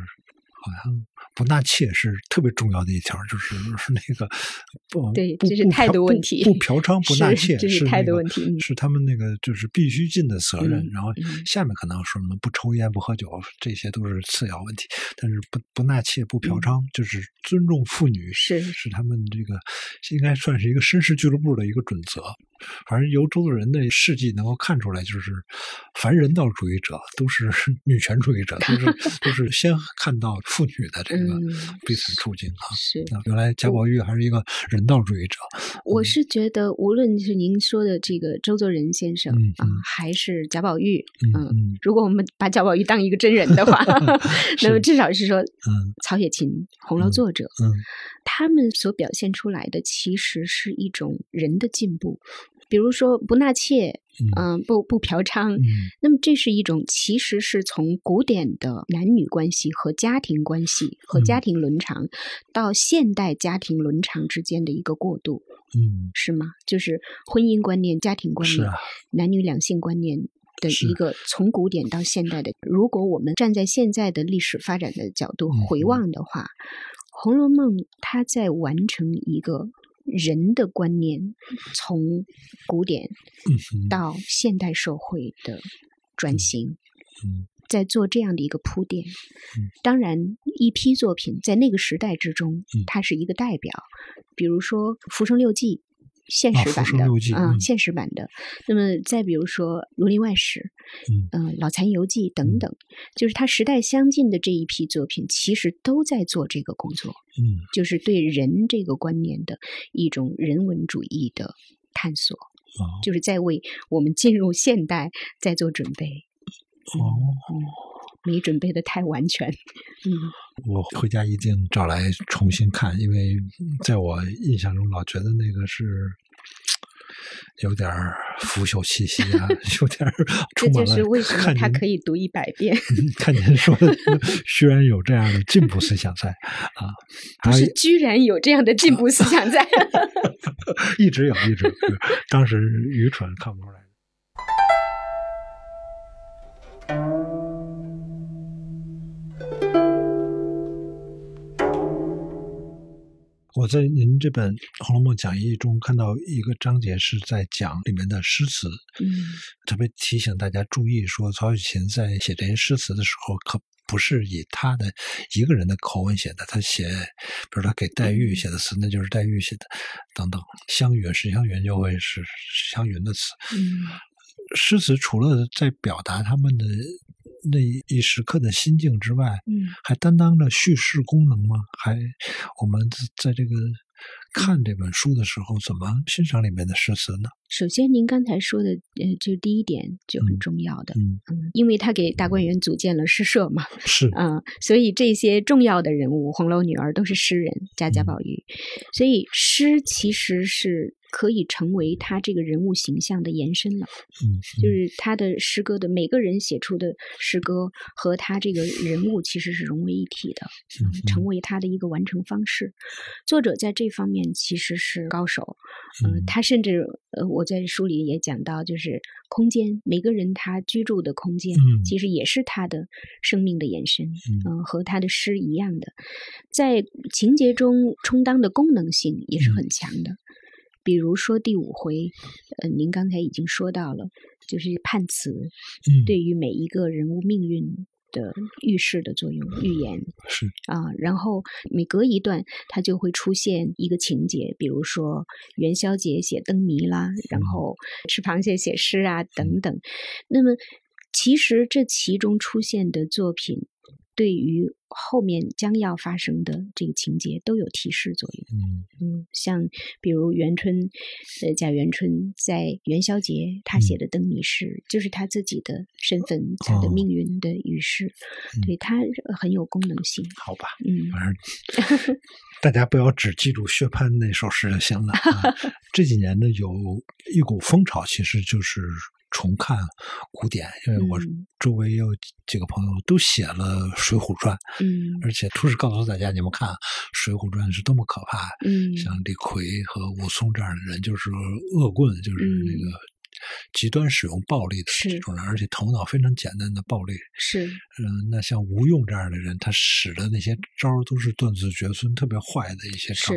好像不纳妾是特别重要的一条，就是 是那个不不对这是态度问题不嫖娼不纳妾是这是态度问题嗯是他们那个就是必须尽的责任。嗯然后嗯下面可能说什么不抽烟不喝酒，这些都是次要问题，但是不不纳妾不嫖娼，就是尊重妇女，嗯是是他们这个应该算是一个绅士俱乐部的一个准则。反正由周作人的事迹能够看出来，就是凡人道主义者都是 女权主义者，都是都是先看到妇女的这个嗯悲惨处境啊。是。啊，原来贾宝玉还是一个人道主义者。我是觉得，无论是您说的这个周作人先生嗯啊、嗯还是贾宝玉，嗯嗯如果我们把贾宝玉当一个真人的话，那么至少是说，嗯曹雪芹红楼作者，嗯他们所表现出来的其实是一种人的进步。比如说不纳妾，嗯。嗯、不不嫖娼，嗯。那么这是一种其实是从古典的男女关系和家庭关系和嗯。家庭伦常，到现代家庭伦常之间的一个过渡，嗯，是吗？就是婚姻观念、家庭观念、啊，男女两性观念。的一个从古典到现代的，如果我们站在现在的历史发展的角度嗯。回望的话，红楼梦》它在完成一个人的观念从古典到现代社会的转型。嗯在做这样的一个铺垫。嗯当然，一批作品在那个时代之中嗯，它是一个代表。比如说《浮生六记》，现啊实版的啊，嗯现实版的。那么再比如说《儒林外史》，嗯嗯、老残游记》等等，就是它时代相近的这一批作品，其实都在做这个工作。嗯就是对人这个观念的一种人文主义的探索，哦就是在为我们进入现代在做准备。哦，嗯，没准备的太完全。嗯我回家一定找来重新看，因为在我印象中老觉得那个是有点腐朽气息啊，有点儿这充满了就是为什么看您它可以读一百遍，看您说的，居然有这样的进步思想在啊，不是居然有这样的进步思想在。一直有，一直有，当时愚蠢看不出来。我在您这本《红楼梦讲义》中看到一个章节是在讲里面的诗词，嗯特别提醒大家注意说，曹雪芹在写这些诗词的时候，可不是以他的一个人的口吻写的。他写，比如他给黛玉写的词，那就是黛玉写的，等等。湘云，史湘云就会是史湘云的词。嗯诗词除了在表达他们的那一时刻的心境之外，嗯。还担当着叙事功能吗？还我们在这个看这本书的时候，怎么欣赏里面的诗词呢？首先，您刚才说的，呃，就第一点就很嗯重要的，嗯，嗯，因为他给大观园组建了诗社嘛，是，啊、所以这些重要的人物，红楼女儿都是诗人，贾家嗯。宝玉，所以诗其实是可以成为他这个人物形象的延伸了。嗯，就是他的诗歌的每个人写出的诗歌和他这个人物其实是融为一体的，嗯成为他的一个完成方式。作者在这方面其实是高手，呃嗯，他甚至呃，我在书里也讲到，就是空间，每个人他居住的空间，嗯其实也是他的生命的延伸，嗯呃和他的诗一样的，在情节中充当的功能性也是嗯很强的。比如说第五回，呃，您刚才已经说到了，就是判词嗯，对于每一个人物命运的预示的作用、预言是，啊。然后每隔一段，它就会出现一个情节，比如说元宵节写灯谜啦，然嗯后吃螃蟹写诗啊等等。那么，其实这其中出现的作品。对于后面将要发生的这个情节都有提示作用。嗯嗯，像比如元春，呃，贾元春在元宵节他写的灯谜诗，就是他自己的身份、他的哦命运的预示，嗯对他很有功能性。好吧，嗯反正 大家不要只记住薛蟠那首诗就行了。啊、这几年呢，有一股风潮，其实就是重看古典，因为我嗯。周围也有几个朋友都写了《水浒传》，嗯。而且同时告诉大家，你们看《水浒传》是多么可怕。嗯。像李逵和武松这样的人，就是恶棍，就是那嗯。个极端使用暴力的这种人，而且头脑非常简单的暴力。是。嗯，那像吴用这样的人，他使的那些招都是断子绝孙、特别坏的一些招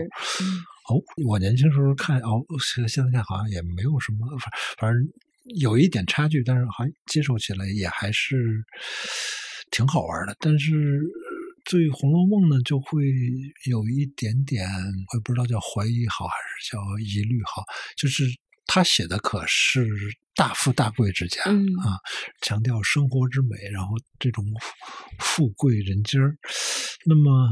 哦，我年轻时候看哦，现现在看好像也没有什么，反反正有一点差距，但是好像接受起来也还是挺好玩的。但是对《红楼梦》呢，就会有一点点，我也不知道叫怀疑好还是叫疑虑好，就是他写的可是大富大贵之家、嗯啊，强调生活之美，然后这种富贵人家儿。那么，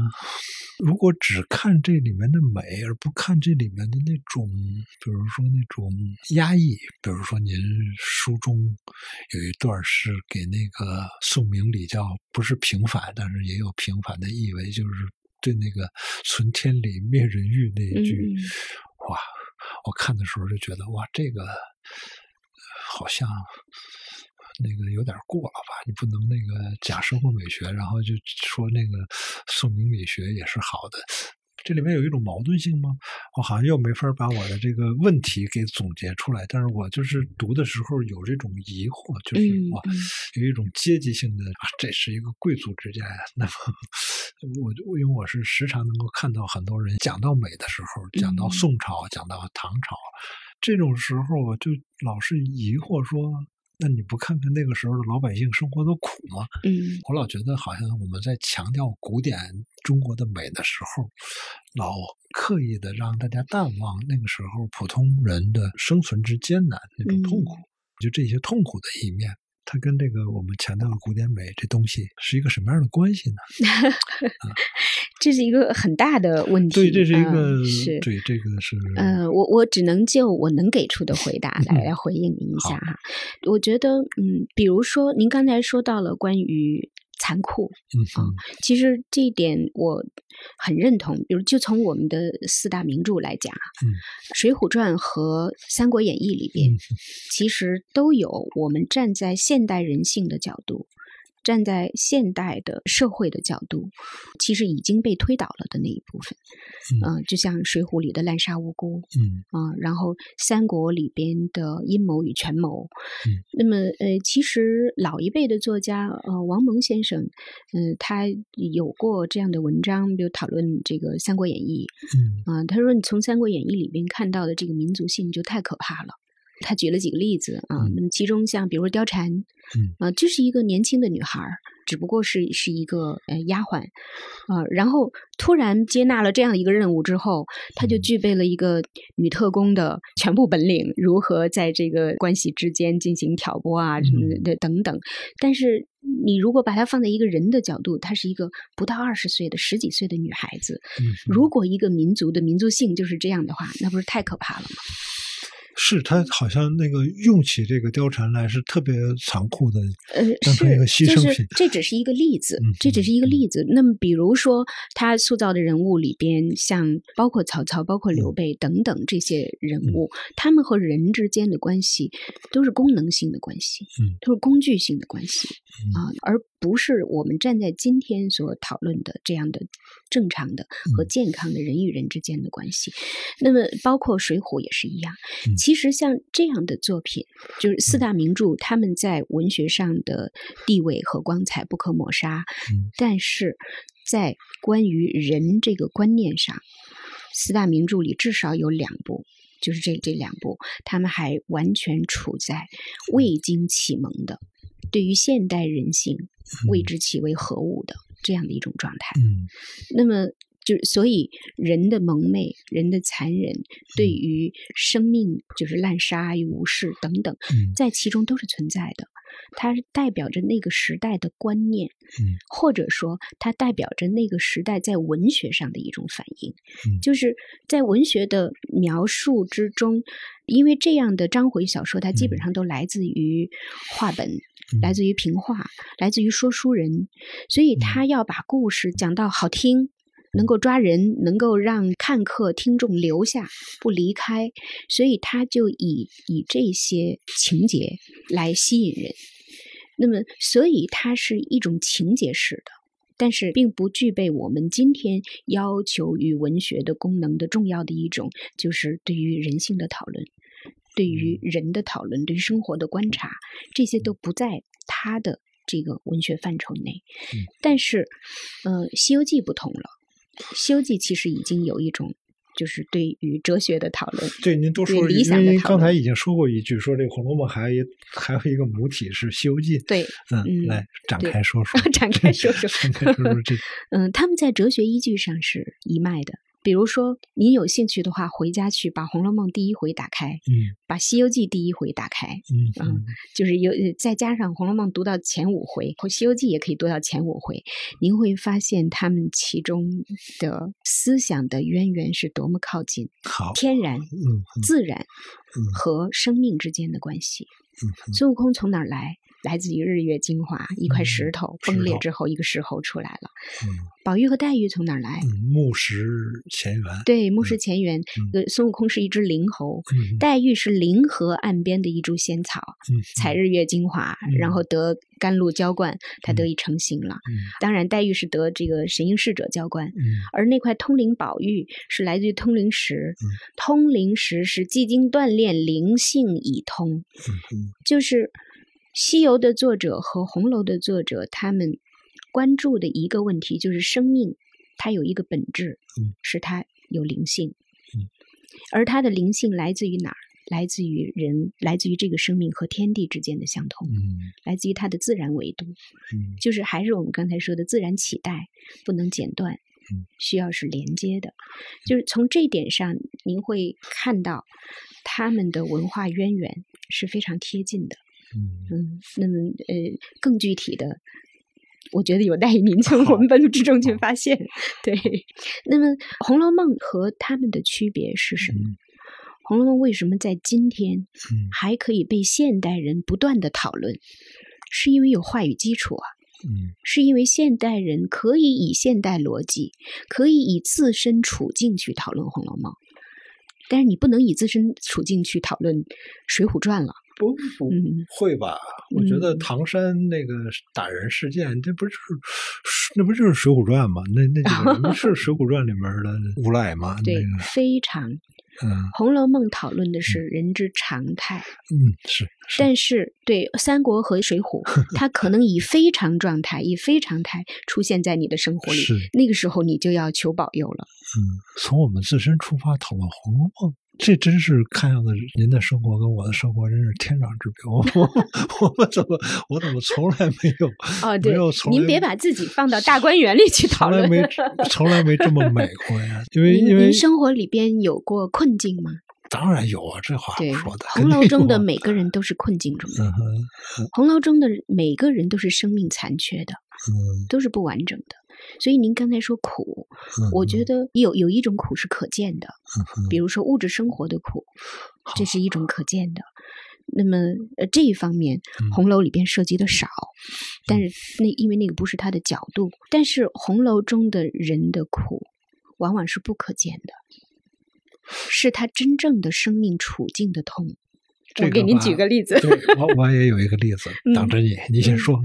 如果只看这里面的美，而不看这里面的那种，比如说那种压抑，比如说您书中有一段是给那个宋明理教，不是平凡，但是也有平凡的意味，就是对那个“存天理，灭人欲”那一句，哇，我看的时候就觉得哇，这个好像那个有点过了吧？你不能那个讲生活美学，然后就说那个宋明理学也是好的。这里面有一种矛盾性吗？我好像又没法把我的这个问题给总结出来，但是我就是读的时候有这种疑惑，就是嗯哇，嗯有一种阶级性的啊，这是一个贵族之家呀。那么我就因为我是时常能够看到很多人讲到美的时候，讲到嗯宋朝，讲到唐朝，这种时候我就老是疑惑说，那你不看看那个时候的老百姓生活的苦吗？嗯我老觉得好像我们在强调古典中国的美的时候，老刻意的让大家淡忘那个时候普通人的生存之艰难那种痛苦。就这些痛苦的一面，它跟这个我们强调的古典美这东西是一个什么样的关系呢？这是一个很大的问题。对，这是一个、嗯是对这个是呃，我我只能就我能给出的回答来嗯来回应您一下哈。我觉得，嗯，比如说您刚才说到了关于残酷，嗯嗯其实这一点我很认同。比如，就从我们的四大名著来讲啊，嗯水浒传》和《三国演义》里边，嗯其实都有我们站在现代人性的角度。站在现代的社会的角度，其实已经被推倒了的那一部分，嗯呃，就像《水浒》里的滥杀无辜，嗯啊、然后《三国》里边的阴谋与权谋。嗯那么，呃，其实老一辈的作家，呃，王蒙先生，嗯、他有过这样的文章，比如讨论这个《三国演义》嗯啊、他说你从《三国演义》里边看到的这个民族性就太可怕了。他举了几个例子啊，嗯。那么其中像比如说貂蝉，嗯。啊，就是一个年轻的女孩儿，只不过是是一个呃丫鬟，啊，然后突然接纳了这样一个任务之后，她就嗯。具备了一个女特工的全部本领，如何在这个关系之间进行挑拨啊什么嗯。的等等。但是你如果把它放在一个人的角度，她是一个不到二十岁的十几岁的女孩子，嗯，如。果一个民族的民族性就是这样的话，那不是太可怕了吗？是他好像那个用起这个貂蝉来是特别残酷的，呃，当成一个牺牲品这只是一个例子嗯，这只是一个例子。那么，比如说他塑造的人物里边，像包括曹操、包括刘嗯备等等这些人物，他们和人之间的关系都是功能性的关系，嗯都是工具性的关系嗯啊，而不是我们站在今天所讨论的这样的正常的和嗯健康的人与人之间的关系。那么，包括《水浒》也是一样。嗯其实像这样的作品，就是四大名著，他们在文学上的地位和光彩不可抹杀，嗯但是在关于人这个观念上，四大名著里至少有两部。就是这这两部，他们还完全处在未经启蒙的，对于现代人性未知其为何物的这样的一种状态。嗯那么，就是所以人的蒙昧、人的残忍，对于生命就是滥杀与无视等等，嗯在其中都是存在的。它代表着那个时代的观念，嗯或者说它代表着那个时代在文学上的一种反应。嗯就是在文学的描述之中，因为这样的章回小说，它基本嗯上都来自于话本。嗯来自于评话，来自于说书人，所以他要把故事讲到好听，能够抓人，能够让看客、听众留下不离开，所以他就以以这些情节来吸引人。那么，所以它是一种情节式的，但是并不具备我们今天要求与文学的功能的重要的一种，就是对于人性的讨论。对于人的讨论，对于生活的观察，这些都不在他的这个文学范畴内。嗯但是，呃，《西游记》不同了，《西游记》其实已经有一种就是对于哲学的讨论。对，您多说，对理想的讨论刚才已经说过一句，说这个《红楼梦》还还有一个母体是《西游记》。对，嗯，嗯来展开说 说，展开说说展开说说这，嗯，他们在哲学依据上是一脉的。比如说，您有兴趣的话，回家去把《红楼梦》第一回打开，嗯把《西游记》第一回打开，嗯嗯就是有呃再加上《红楼梦》读到前五回，或《西游记》也可以读到前五回，您会发现他们其中的思想的渊源是多么靠近好，天然、嗯嗯自然嗯和生命之间的关系。嗯嗯孙悟空从哪儿来？来自于日月精华，一块石头崩裂之后，一个石猴出来了。嗯 宝玉和黛玉从哪儿来？嗯，木石前缘，对，木石前缘。孙悟空是一只灵猴，嗯黛玉是灵河岸边的一株仙草，嗯采日月精华，嗯然后得甘露浇灌，它得嗯以成型了。嗯当然，黛玉是得这个神瑛侍者浇灌，嗯而那块通灵宝玉是来自于通灵石。嗯通灵石是既经锻炼，灵性已通。就是西游的作者和红楼的作者，他们关注的一个问题就是生命，它有一个本质，嗯是它有灵性，嗯，而它的灵性来自于哪儿？来自于人，来自于这个生命和天地之间的相通，嗯来自于它的自然维度，嗯就是还是我们刚才说的自然脐带不能剪断嗯，需要是连接的。就是从这一点上，您会看到他们的文化渊源是非常贴近的。嗯嗯，那么呃，更具体的，我觉得有待于您从文本之中去发现。对，那么《红楼梦》和他们的区别是什么？嗯红楼梦》为什么在今天嗯还可以被现代人不断的讨论？是因为有话语基础啊，嗯是因为现代人可以以现代逻辑，可以以自身处境去讨论《红楼梦》，但是你不能以自身处境去讨论《水浒传》了。不不嗯会吧？我觉得嗯唐山那个打人事件，这不是那不就是《水浒传》吗？那那几个人是《水浒传》里面的无赖吗？对那个，非常。嗯《红楼梦》讨论的是人之常态，嗯是是但是对三国和水浒，它可能以非常状态、以非常态出现在你的生活里是，那个时候你就要求保佑了。嗯，从我们自身出发讨论《红楼梦》。这真是看样子，您的生活跟我的生活真是天壤之别。我我们怎么，我怎么从来没有 哦，没对有从，您别把自己放到大观园里去讨论。从来没从来没这么美过呀？因为因为您您生活里边有过困境吗？当然有啊，这话对，说的。红楼中的每个人都是困境中的，嗯红楼中的每个人都是生命残缺的，嗯都是不完整的。所以您刚才说苦，嗯，我觉得有有一种苦是可见的，嗯比如说物质生活的苦，这是一种可见的。那么，呃，这一方面，嗯红楼里边涉及的少，但是那因为那个不是他的角度，但是红楼中的人的苦，往往是不可见的，是他真正的生命处境的痛。这我给您举个例子，对，我我也有一个例子，等着你，你先嗯说。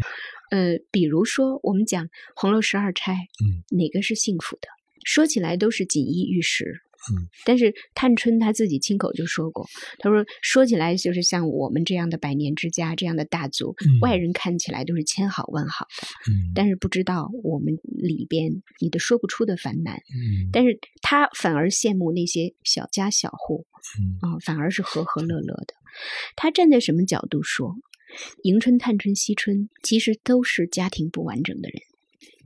呃，比如说我们讲红楼十二钗，嗯，哪个是幸福的？说起来都是锦衣玉食，嗯，但是探春她自己亲口就说过，她说说起来就是像我们这样的百年之家这样的大族，嗯外人看起来都是千好万好的，嗯但是不知道我们里边你的说不出的烦难，嗯但是她反而羡慕那些小家小户，嗯啊、反而是和和乐乐的。她站在什么角度说？迎春、探春、惜春其实都是家庭不完整的人。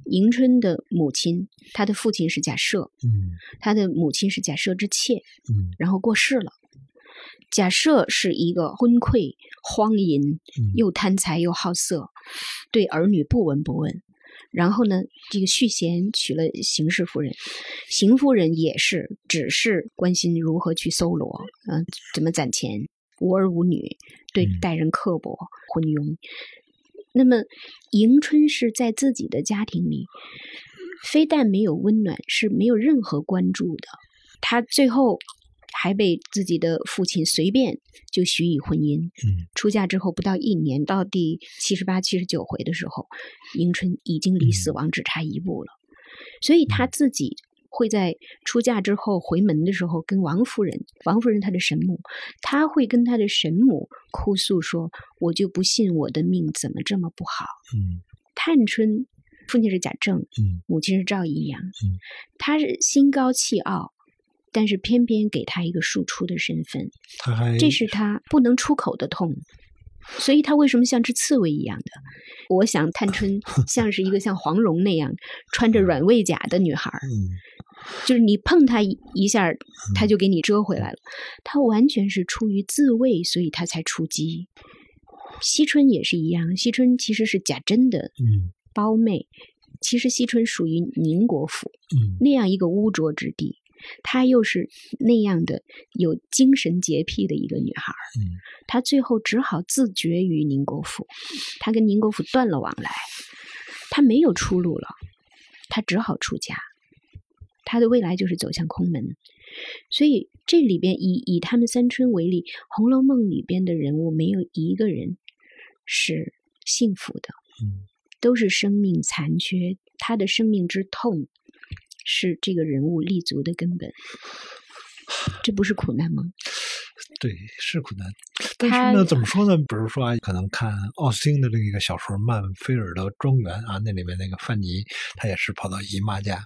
迎春的母亲，她的父亲是贾赦，嗯她的母亲是贾赦之妾，嗯然后过世了。贾赦是一个昏聩、荒淫，嗯又贪财又好色，对儿女不闻不问。然后呢，这个续弦娶了邢氏夫人，邢夫人也是只是关心如何去搜罗，嗯、怎么攒钱，无儿无女，对嗯待人刻薄、昏庸。那么迎春是在自己的家庭里，非但没有温暖，是没有任何关注的。她最后还被自己的父亲随便就许以婚姻。嗯出嫁之后不到一年，到第七十八、七十九回的时候，迎春已经离死亡只差一步了。所以她自己会在出嫁之后回门的时候，跟王夫人，王夫人她的神母，她会跟她的神母哭诉说：“我就不信我的命怎么这么不好。嗯”探春父亲是贾政，嗯母亲是赵姨娘，嗯她是心高气傲，但是偏偏给她一个庶出的身份，他还这是他不能出口的痛，所以他为什么像只刺猬一样的？我想探春 像是一个像黄蓉那样穿着软猬甲的女孩就是你碰她一一下，她就给你遮回来了。她完全是出于自卫，所以她才出击。惜春也是一样，惜春其实是贾珍的嗯胞妹，其实惜春属于宁国府，嗯那样一个污浊之地，她又是那样的有精神洁癖的一个女孩儿，嗯她最后只好自绝于宁国府，她跟宁国府断了往来，她没有出路了，她只好出家，她的未来就是走向空门。所以这里边以以他们三春为例，《红楼梦》里边的人物没有一个人是幸福的，嗯都是生命残缺，他的生命之痛是这个人物立足的根本。这不是苦难吗？对，是苦难。但是呢，怎么说呢？比如说啊，可能看奥斯汀的这个小说《曼菲尔德庄园》啊，那里面那个范尼，他也是跑到姨妈家。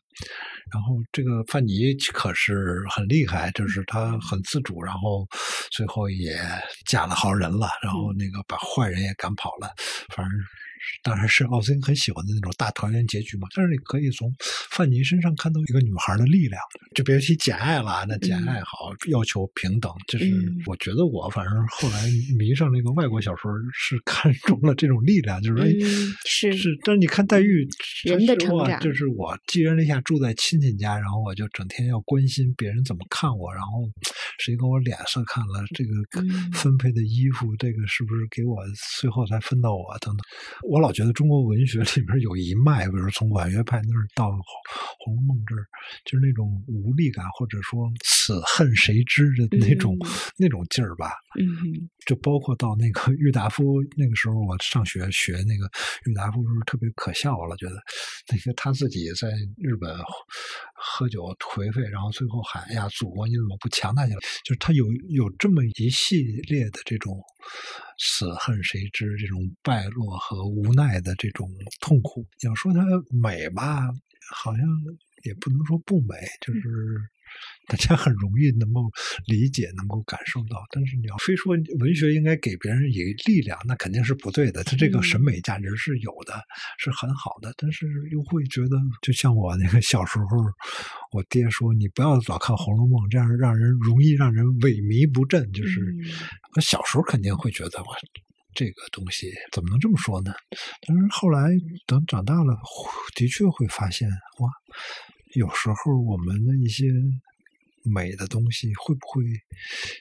然后这个范尼可是很厉害，就是他很自主，然后最后也嫁了好人了，然后那个把坏人也赶跑了，反正。当然是奥斯汀很喜欢的那种大团圆结局嘛，但是你可以从范尼身上看到一个女孩的力量，就别提简爱了，那简爱好要求平等，就是我觉得我反正后来迷上那个外国小说是看中了这种力量，就是是是，但是你看黛玉人的成长，就是我寄人篱下住在亲戚家，然后我就整天要关心别人怎么看我，然后谁给我脸色看了，这个分配的衣服，这个是不是给我最后才分到我等等。我老觉得中国文学里面有一脉，比如从婉约派那儿到《红楼梦》这儿，就是那种无力感，或者说“此恨谁知”的那种那种劲儿吧。嗯，就包括到那个郁达夫那个时候，我上学学那个郁达夫时候特别可笑了，觉得那个他自己在日本喝酒颓废，然后最后喊：“哎呀，祖国你怎么不强大起来？”就是他有有这么一系列的这种。死恨谁知？这种败落和无奈的这种痛苦，要说它美吧，好像也不能说不美，就是大家很容易能够理解、能够感受到。但是你要非说文学应该给别人以力量，那肯定是不对的。它这个审美价值是有的，是很好的，但是又会觉得，就像我那个小时候，我爹说：“你不要老看《红楼梦》，这样让人容易让人萎靡不振。”就是我小时候肯定会觉得我。这个东西怎么能这么说呢？但是后来等长大了，的确会发现哇，有时候我们的一些美的东西会不会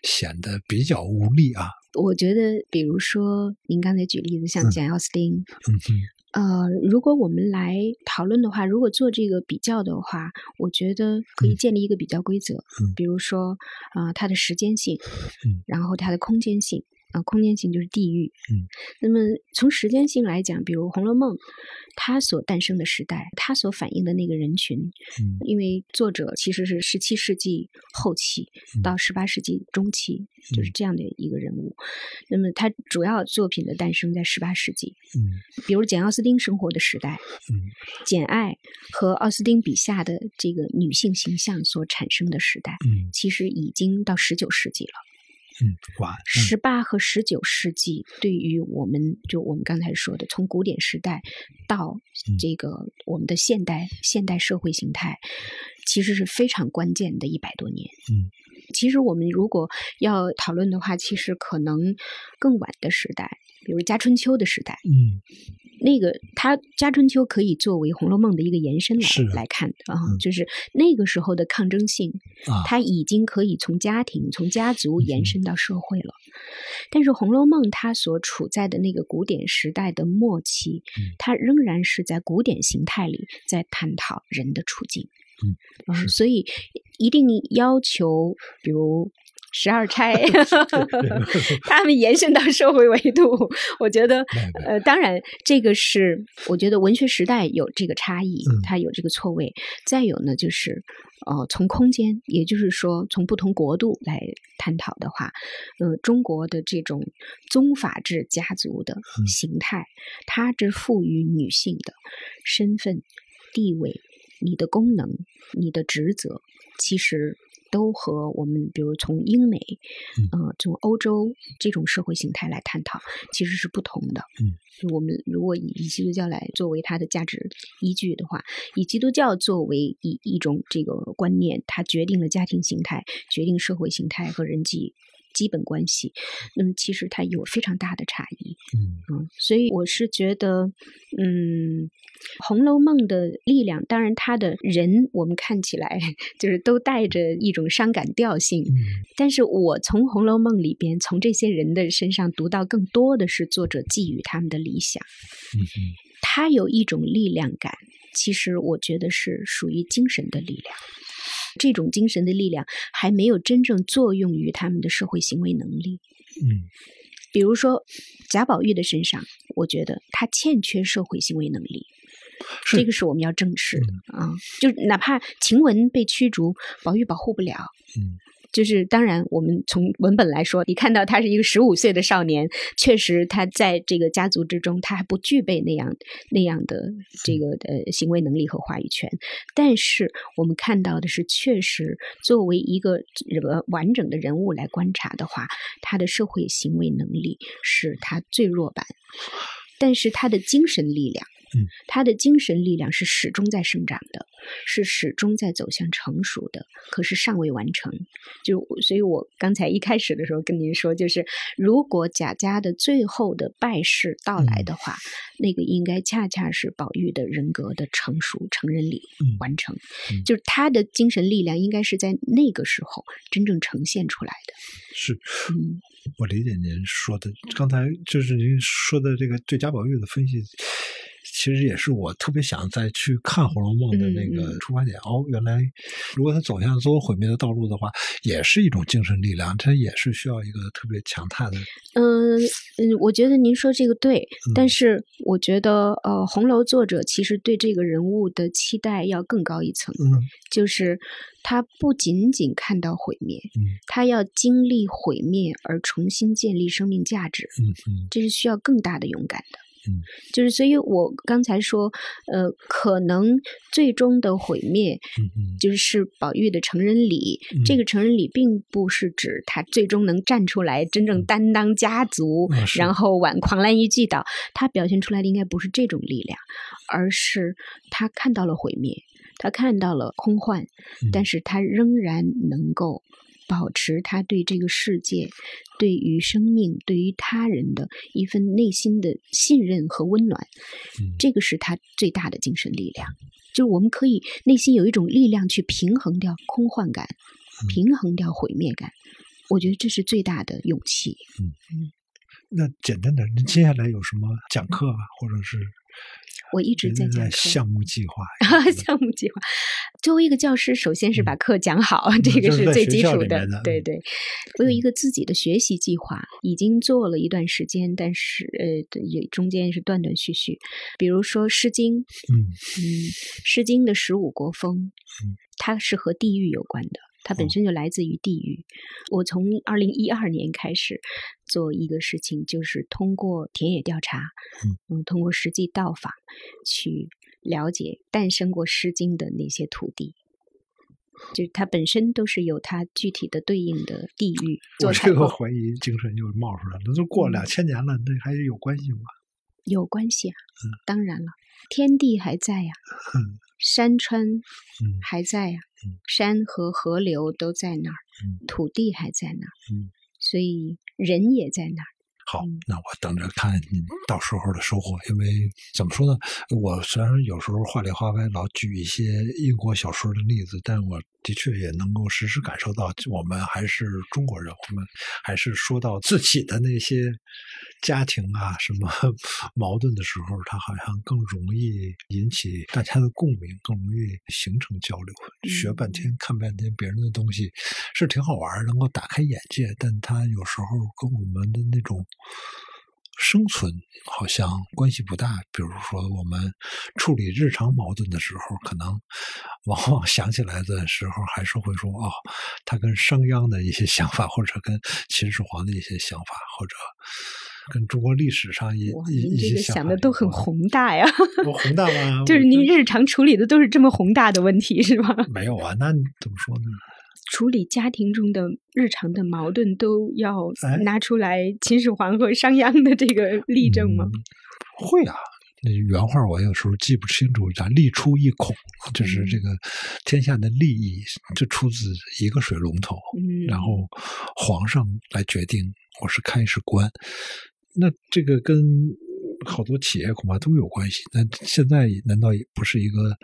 显得比较无力啊？我觉得，比如说您刚才举例子，像简奥斯汀，嗯哼，呃，如果我们来讨论的话，如果做这个比较的话，我觉得可以建立一个比较规则，嗯，比如说啊，它的时间性，嗯，然后它的空间性。啊，空间性就是地域。嗯，那么从时间性来讲，比如《红楼梦》，它所诞生的时代，它所反映的那个人群，嗯，因为作者其实是十七世纪后期到十八世纪中期，就是这样的一个人物。那么他主要作品的诞生在十八世纪。嗯，比如简奥斯汀生活的时代，嗯，简爱和奥斯汀笔下的这个女性形象所产生的时代，嗯，其实已经到十九世纪了。嗯，晚十八和十九世纪，对于我们就我们刚才说的，从古典时代到这个我们的现代现代社会形态，其实是非常关键的一百多年。嗯，其实我们如果要讨论的话，其实可能更晚的时代，比如家春秋的时代。嗯。那个，他《家春秋》可以作为《红楼梦》的一个延伸来来看啊，就是那个时候的抗争性，它已经可以从家庭、从家族延伸到社会了。但是《红楼梦》它所处在的那个古典时代的末期，它仍然是在古典形态里在探讨人的处境。嗯，所以一定要求，比如。十二钗 他们延伸到社会维度，我觉得，呃，当然，这个是我觉得文学时代有这个差异，它有这个错位。再有呢，就是呃，从空间，也就是说，从不同国度来探讨的话，呃，中国的这种宗法制家族的形态，它之赋予女性的身份、地位、你的功能、你的职责，其实。都和我们，比如从英美，嗯，从欧洲这种社会形态来探讨，其实是不同的。嗯，我们如果以以基督教来作为它的价值依据的话，以基督教作为一一种这个观念，它决定了家庭形态，决定社会形态和人际。基本关系，那么其实它有非常大的差异，嗯。嗯，所以我是觉得，嗯，《红楼梦》的力量，当然它的人我们看起来 就是都带着一种伤感调性，嗯，但是我从《红楼梦》里边从这些人的身上读到更多的是作者寄予他们的理想，嗯他有一种力量感，其实我觉得是属于精神的力量。这种精神的力量还没有真正作用于他们的社会行为能力。嗯，比如说贾宝玉的身上，我觉得他欠缺社会行为能力，这个是我们要正视的啊。就哪怕晴雯被驱逐，宝玉保护不了。嗯，就是当然，我们从文本来说，你看到他是一个十五岁的少年，确实他在这个家族之中，他还不具备那样那样的这个呃行为能力和话语权。但是我们看到的是，确实作为一个人完整的人物来观察的话，他的社会行为能力是他最弱版，但是他的精神力量。嗯，他的精神力量是始终在生长的，是始终在走向成熟的，可是尚未完成。就所以，我刚才一开始的时候跟您说，就是如果贾家的最后的败势到来的话，那个应该恰恰是宝玉的人格的成熟、成人礼完成，就是他的精神力量应该是在那个时候真正呈现出来的。是，嗯，我理解您说的，刚才就是您说的这个对贾宝玉的分析。其实也是我特别想再去看《红楼梦》的那个出发点哦。原来，如果他走向自我毁灭的道路的话，也是一种精神力量，他也是需要一个特别强大的。嗯嗯，我觉得您说这个对，但是我觉得呃，红楼作者其实对这个人物的期待要更高一层，嗯，就是他不仅仅看到毁灭，嗯，他要经历毁灭而重新建立生命价值，这是需要更大的勇敢的。嗯，就是所以，我刚才说，呃，可能最终的毁灭，嗯嗯，就是宝玉的成人礼。这个成人礼并不是指他最终能站出来，真正担当家族，然后挽狂澜于既倒。他表现出来的应该不是这种力量，而是他看到了毁灭，他看到了空幻，但是他仍然能够。保持他对这个世界、对于生命、对于他人的一份内心的信任和温暖，这个是他最大的精神力量。就是我们可以内心有一种力量去平衡掉空幻感，平衡掉毁灭感。我觉得这是最大的勇气。嗯嗯，那简单点，您接下来有什么讲课啊，或者是？我一直在讲项目计划，项目计划。作为一个教师，首先是把课讲好，这个是最基础的。对对，我有一个自己的学习计划，已经做了一段时间，但是呃，也中间是断断续续。比如说《诗经》，嗯嗯，《诗经》的十五国风，嗯，它是和地域有关的。它本身就来自于地域。我从二零一二年开始做一个事情，就是通过田野调查，嗯，通过实际到访，去了解诞生过《诗经》的那些土地，就它本身都是有它具体的对应的地域。我这个怀疑精神又冒出来了，那都过两千年了，那还有关系吗？有关系啊，当然了，天地还在呀。山川还在呀，山和河流都在那儿，土地还在那儿，所以人也在那儿。好，那我等着看你到时候的收获。因为怎么说呢，我虽然有时候话里话外老举一些英国小说的例子，但我的确也能够实时感受到，我们还是中国人，我们还是说到自己的那些。家庭啊，什么 矛盾的时候，他好像更容易引起大家的共鸣，更容易形成交流。学半天、看半天别人的东西，是挺好玩，能够打开眼界，但他有时候跟我们的那种生存好像关系不大。比如说，我们处理日常矛盾的时候，可能 往往想起来的时候，还是会说：“哦，他跟商鞅的一些想法，或者跟秦始皇的一些想法，或者。”跟中国历史上一一这个想的都很宏大呀，我宏大吗？就是您日常处理的都是这么宏大的问题是吧？没有啊，那怎么说呢？处理家庭中的日常的矛盾都要拿出来秦始皇和商鞅的这个例证吗？会啊，那原话我有时候记不清楚，咱“利出一孔”，就是这个天下的利益就出自一个水龙头，然后皇上来决定我是开是关。那这个跟好多企业恐怕都有关系。那现在难道也不是一个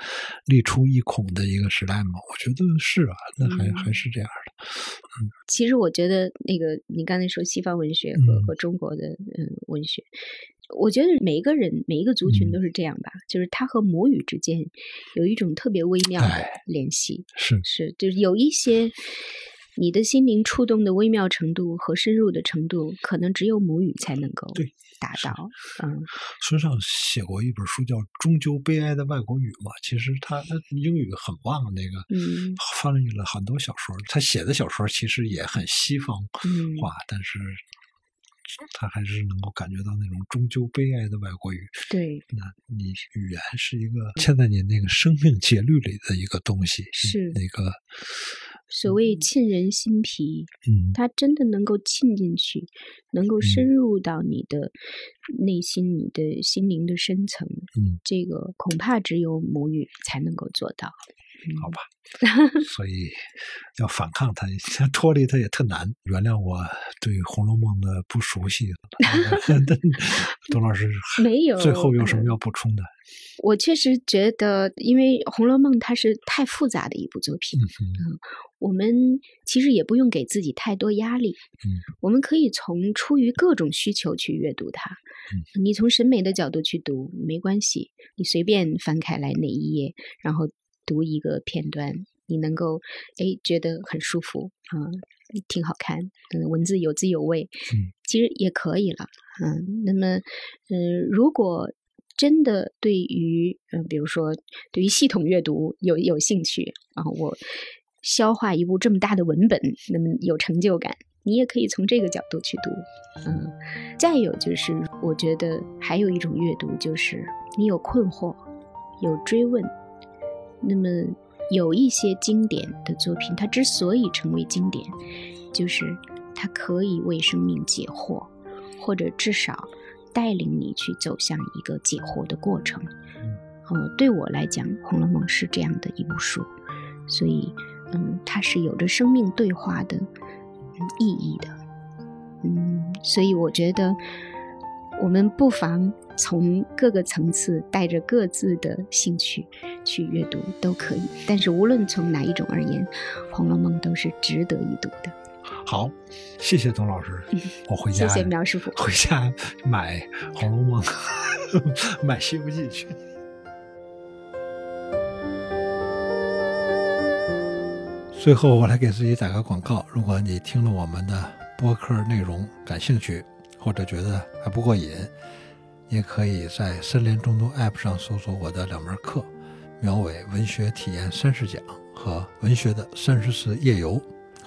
力出一孔的一个时代吗？我觉得是啊，那还还是这样的。嗯，其实我觉得那个你刚才说西方文学和和中国的嗯文学，我觉得每一个人每一个族群都是这样吧，就是他和母语之间有一种特别微妙的联系。是是，就是有一些。你的心灵触动的微妙程度和深入的程度，可能只有母语才能够达到。嗯，孙尚写过一本书叫《终究悲哀的外国语》嘛，其实他英语很棒，那个嗯翻译了很多小说。他写的小说其实也很西方嗯化，但是他还是能够感觉到那种终究悲哀的外国语。对，那你语言是一个嵌在你那个生命节律里的一个东西，是那个所谓沁人心脾，嗯它真的能够沁进去，能够深入到你的内心、你的心灵的深层。嗯，这个恐怕只有母语才能够做到。嗯好吧，所以要反抗它，脱离它也特难。原谅我对《红楼梦》的不熟悉。董老师 没有最后有什么呃要补充的？我确实觉得，因为《红楼梦》它是太复杂的一部作品，我们其实也不用给自己太多压力。嗯，我们可以从出于各种需求去阅读它。嗯，你从审美的角度去读没关系，你随便翻开来哪一页，然后读一个片段，你能够哎觉得很舒服啊、挺好看，嗯，文字有滋有味，嗯，其实也可以了，嗯，那么，嗯，如果真的对于，嗯、比如说对于系统阅读有有兴趣啊，我消化一部这么大的文本，那么有成就感，你也可以从这个角度去读，嗯，再有就是，我觉得还有一种阅读，就是你有困惑，有追问，那么有一些经典的作品，它之所以成为经典，就是它可以为生命解惑，或者至少带领你去走向一个解惑的过程。嗯，对我来讲，《红楼梦》是这样的一部书，所以，嗯，它是有着生命对话的、嗯、意义的。嗯，所以我觉得我们不妨从各个层次带着各自的兴趣去阅读都可以。但是无论从哪一种而言，《红楼梦》都是值得一读的。好，谢谢董老师，我回家谢谢苗师傅。回家买《红楼梦》，买《西游记》去。最后，我来给自己打个广告。如果你听了我们的播客内容感兴趣，或者觉得还不过瘾，也可以在森林中读 App 上搜索我的两门课《苗伟文学体验三十讲》和《文学的三十次夜游》，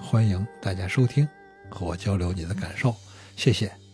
欢迎大家收听，和我交流你的感受。谢谢。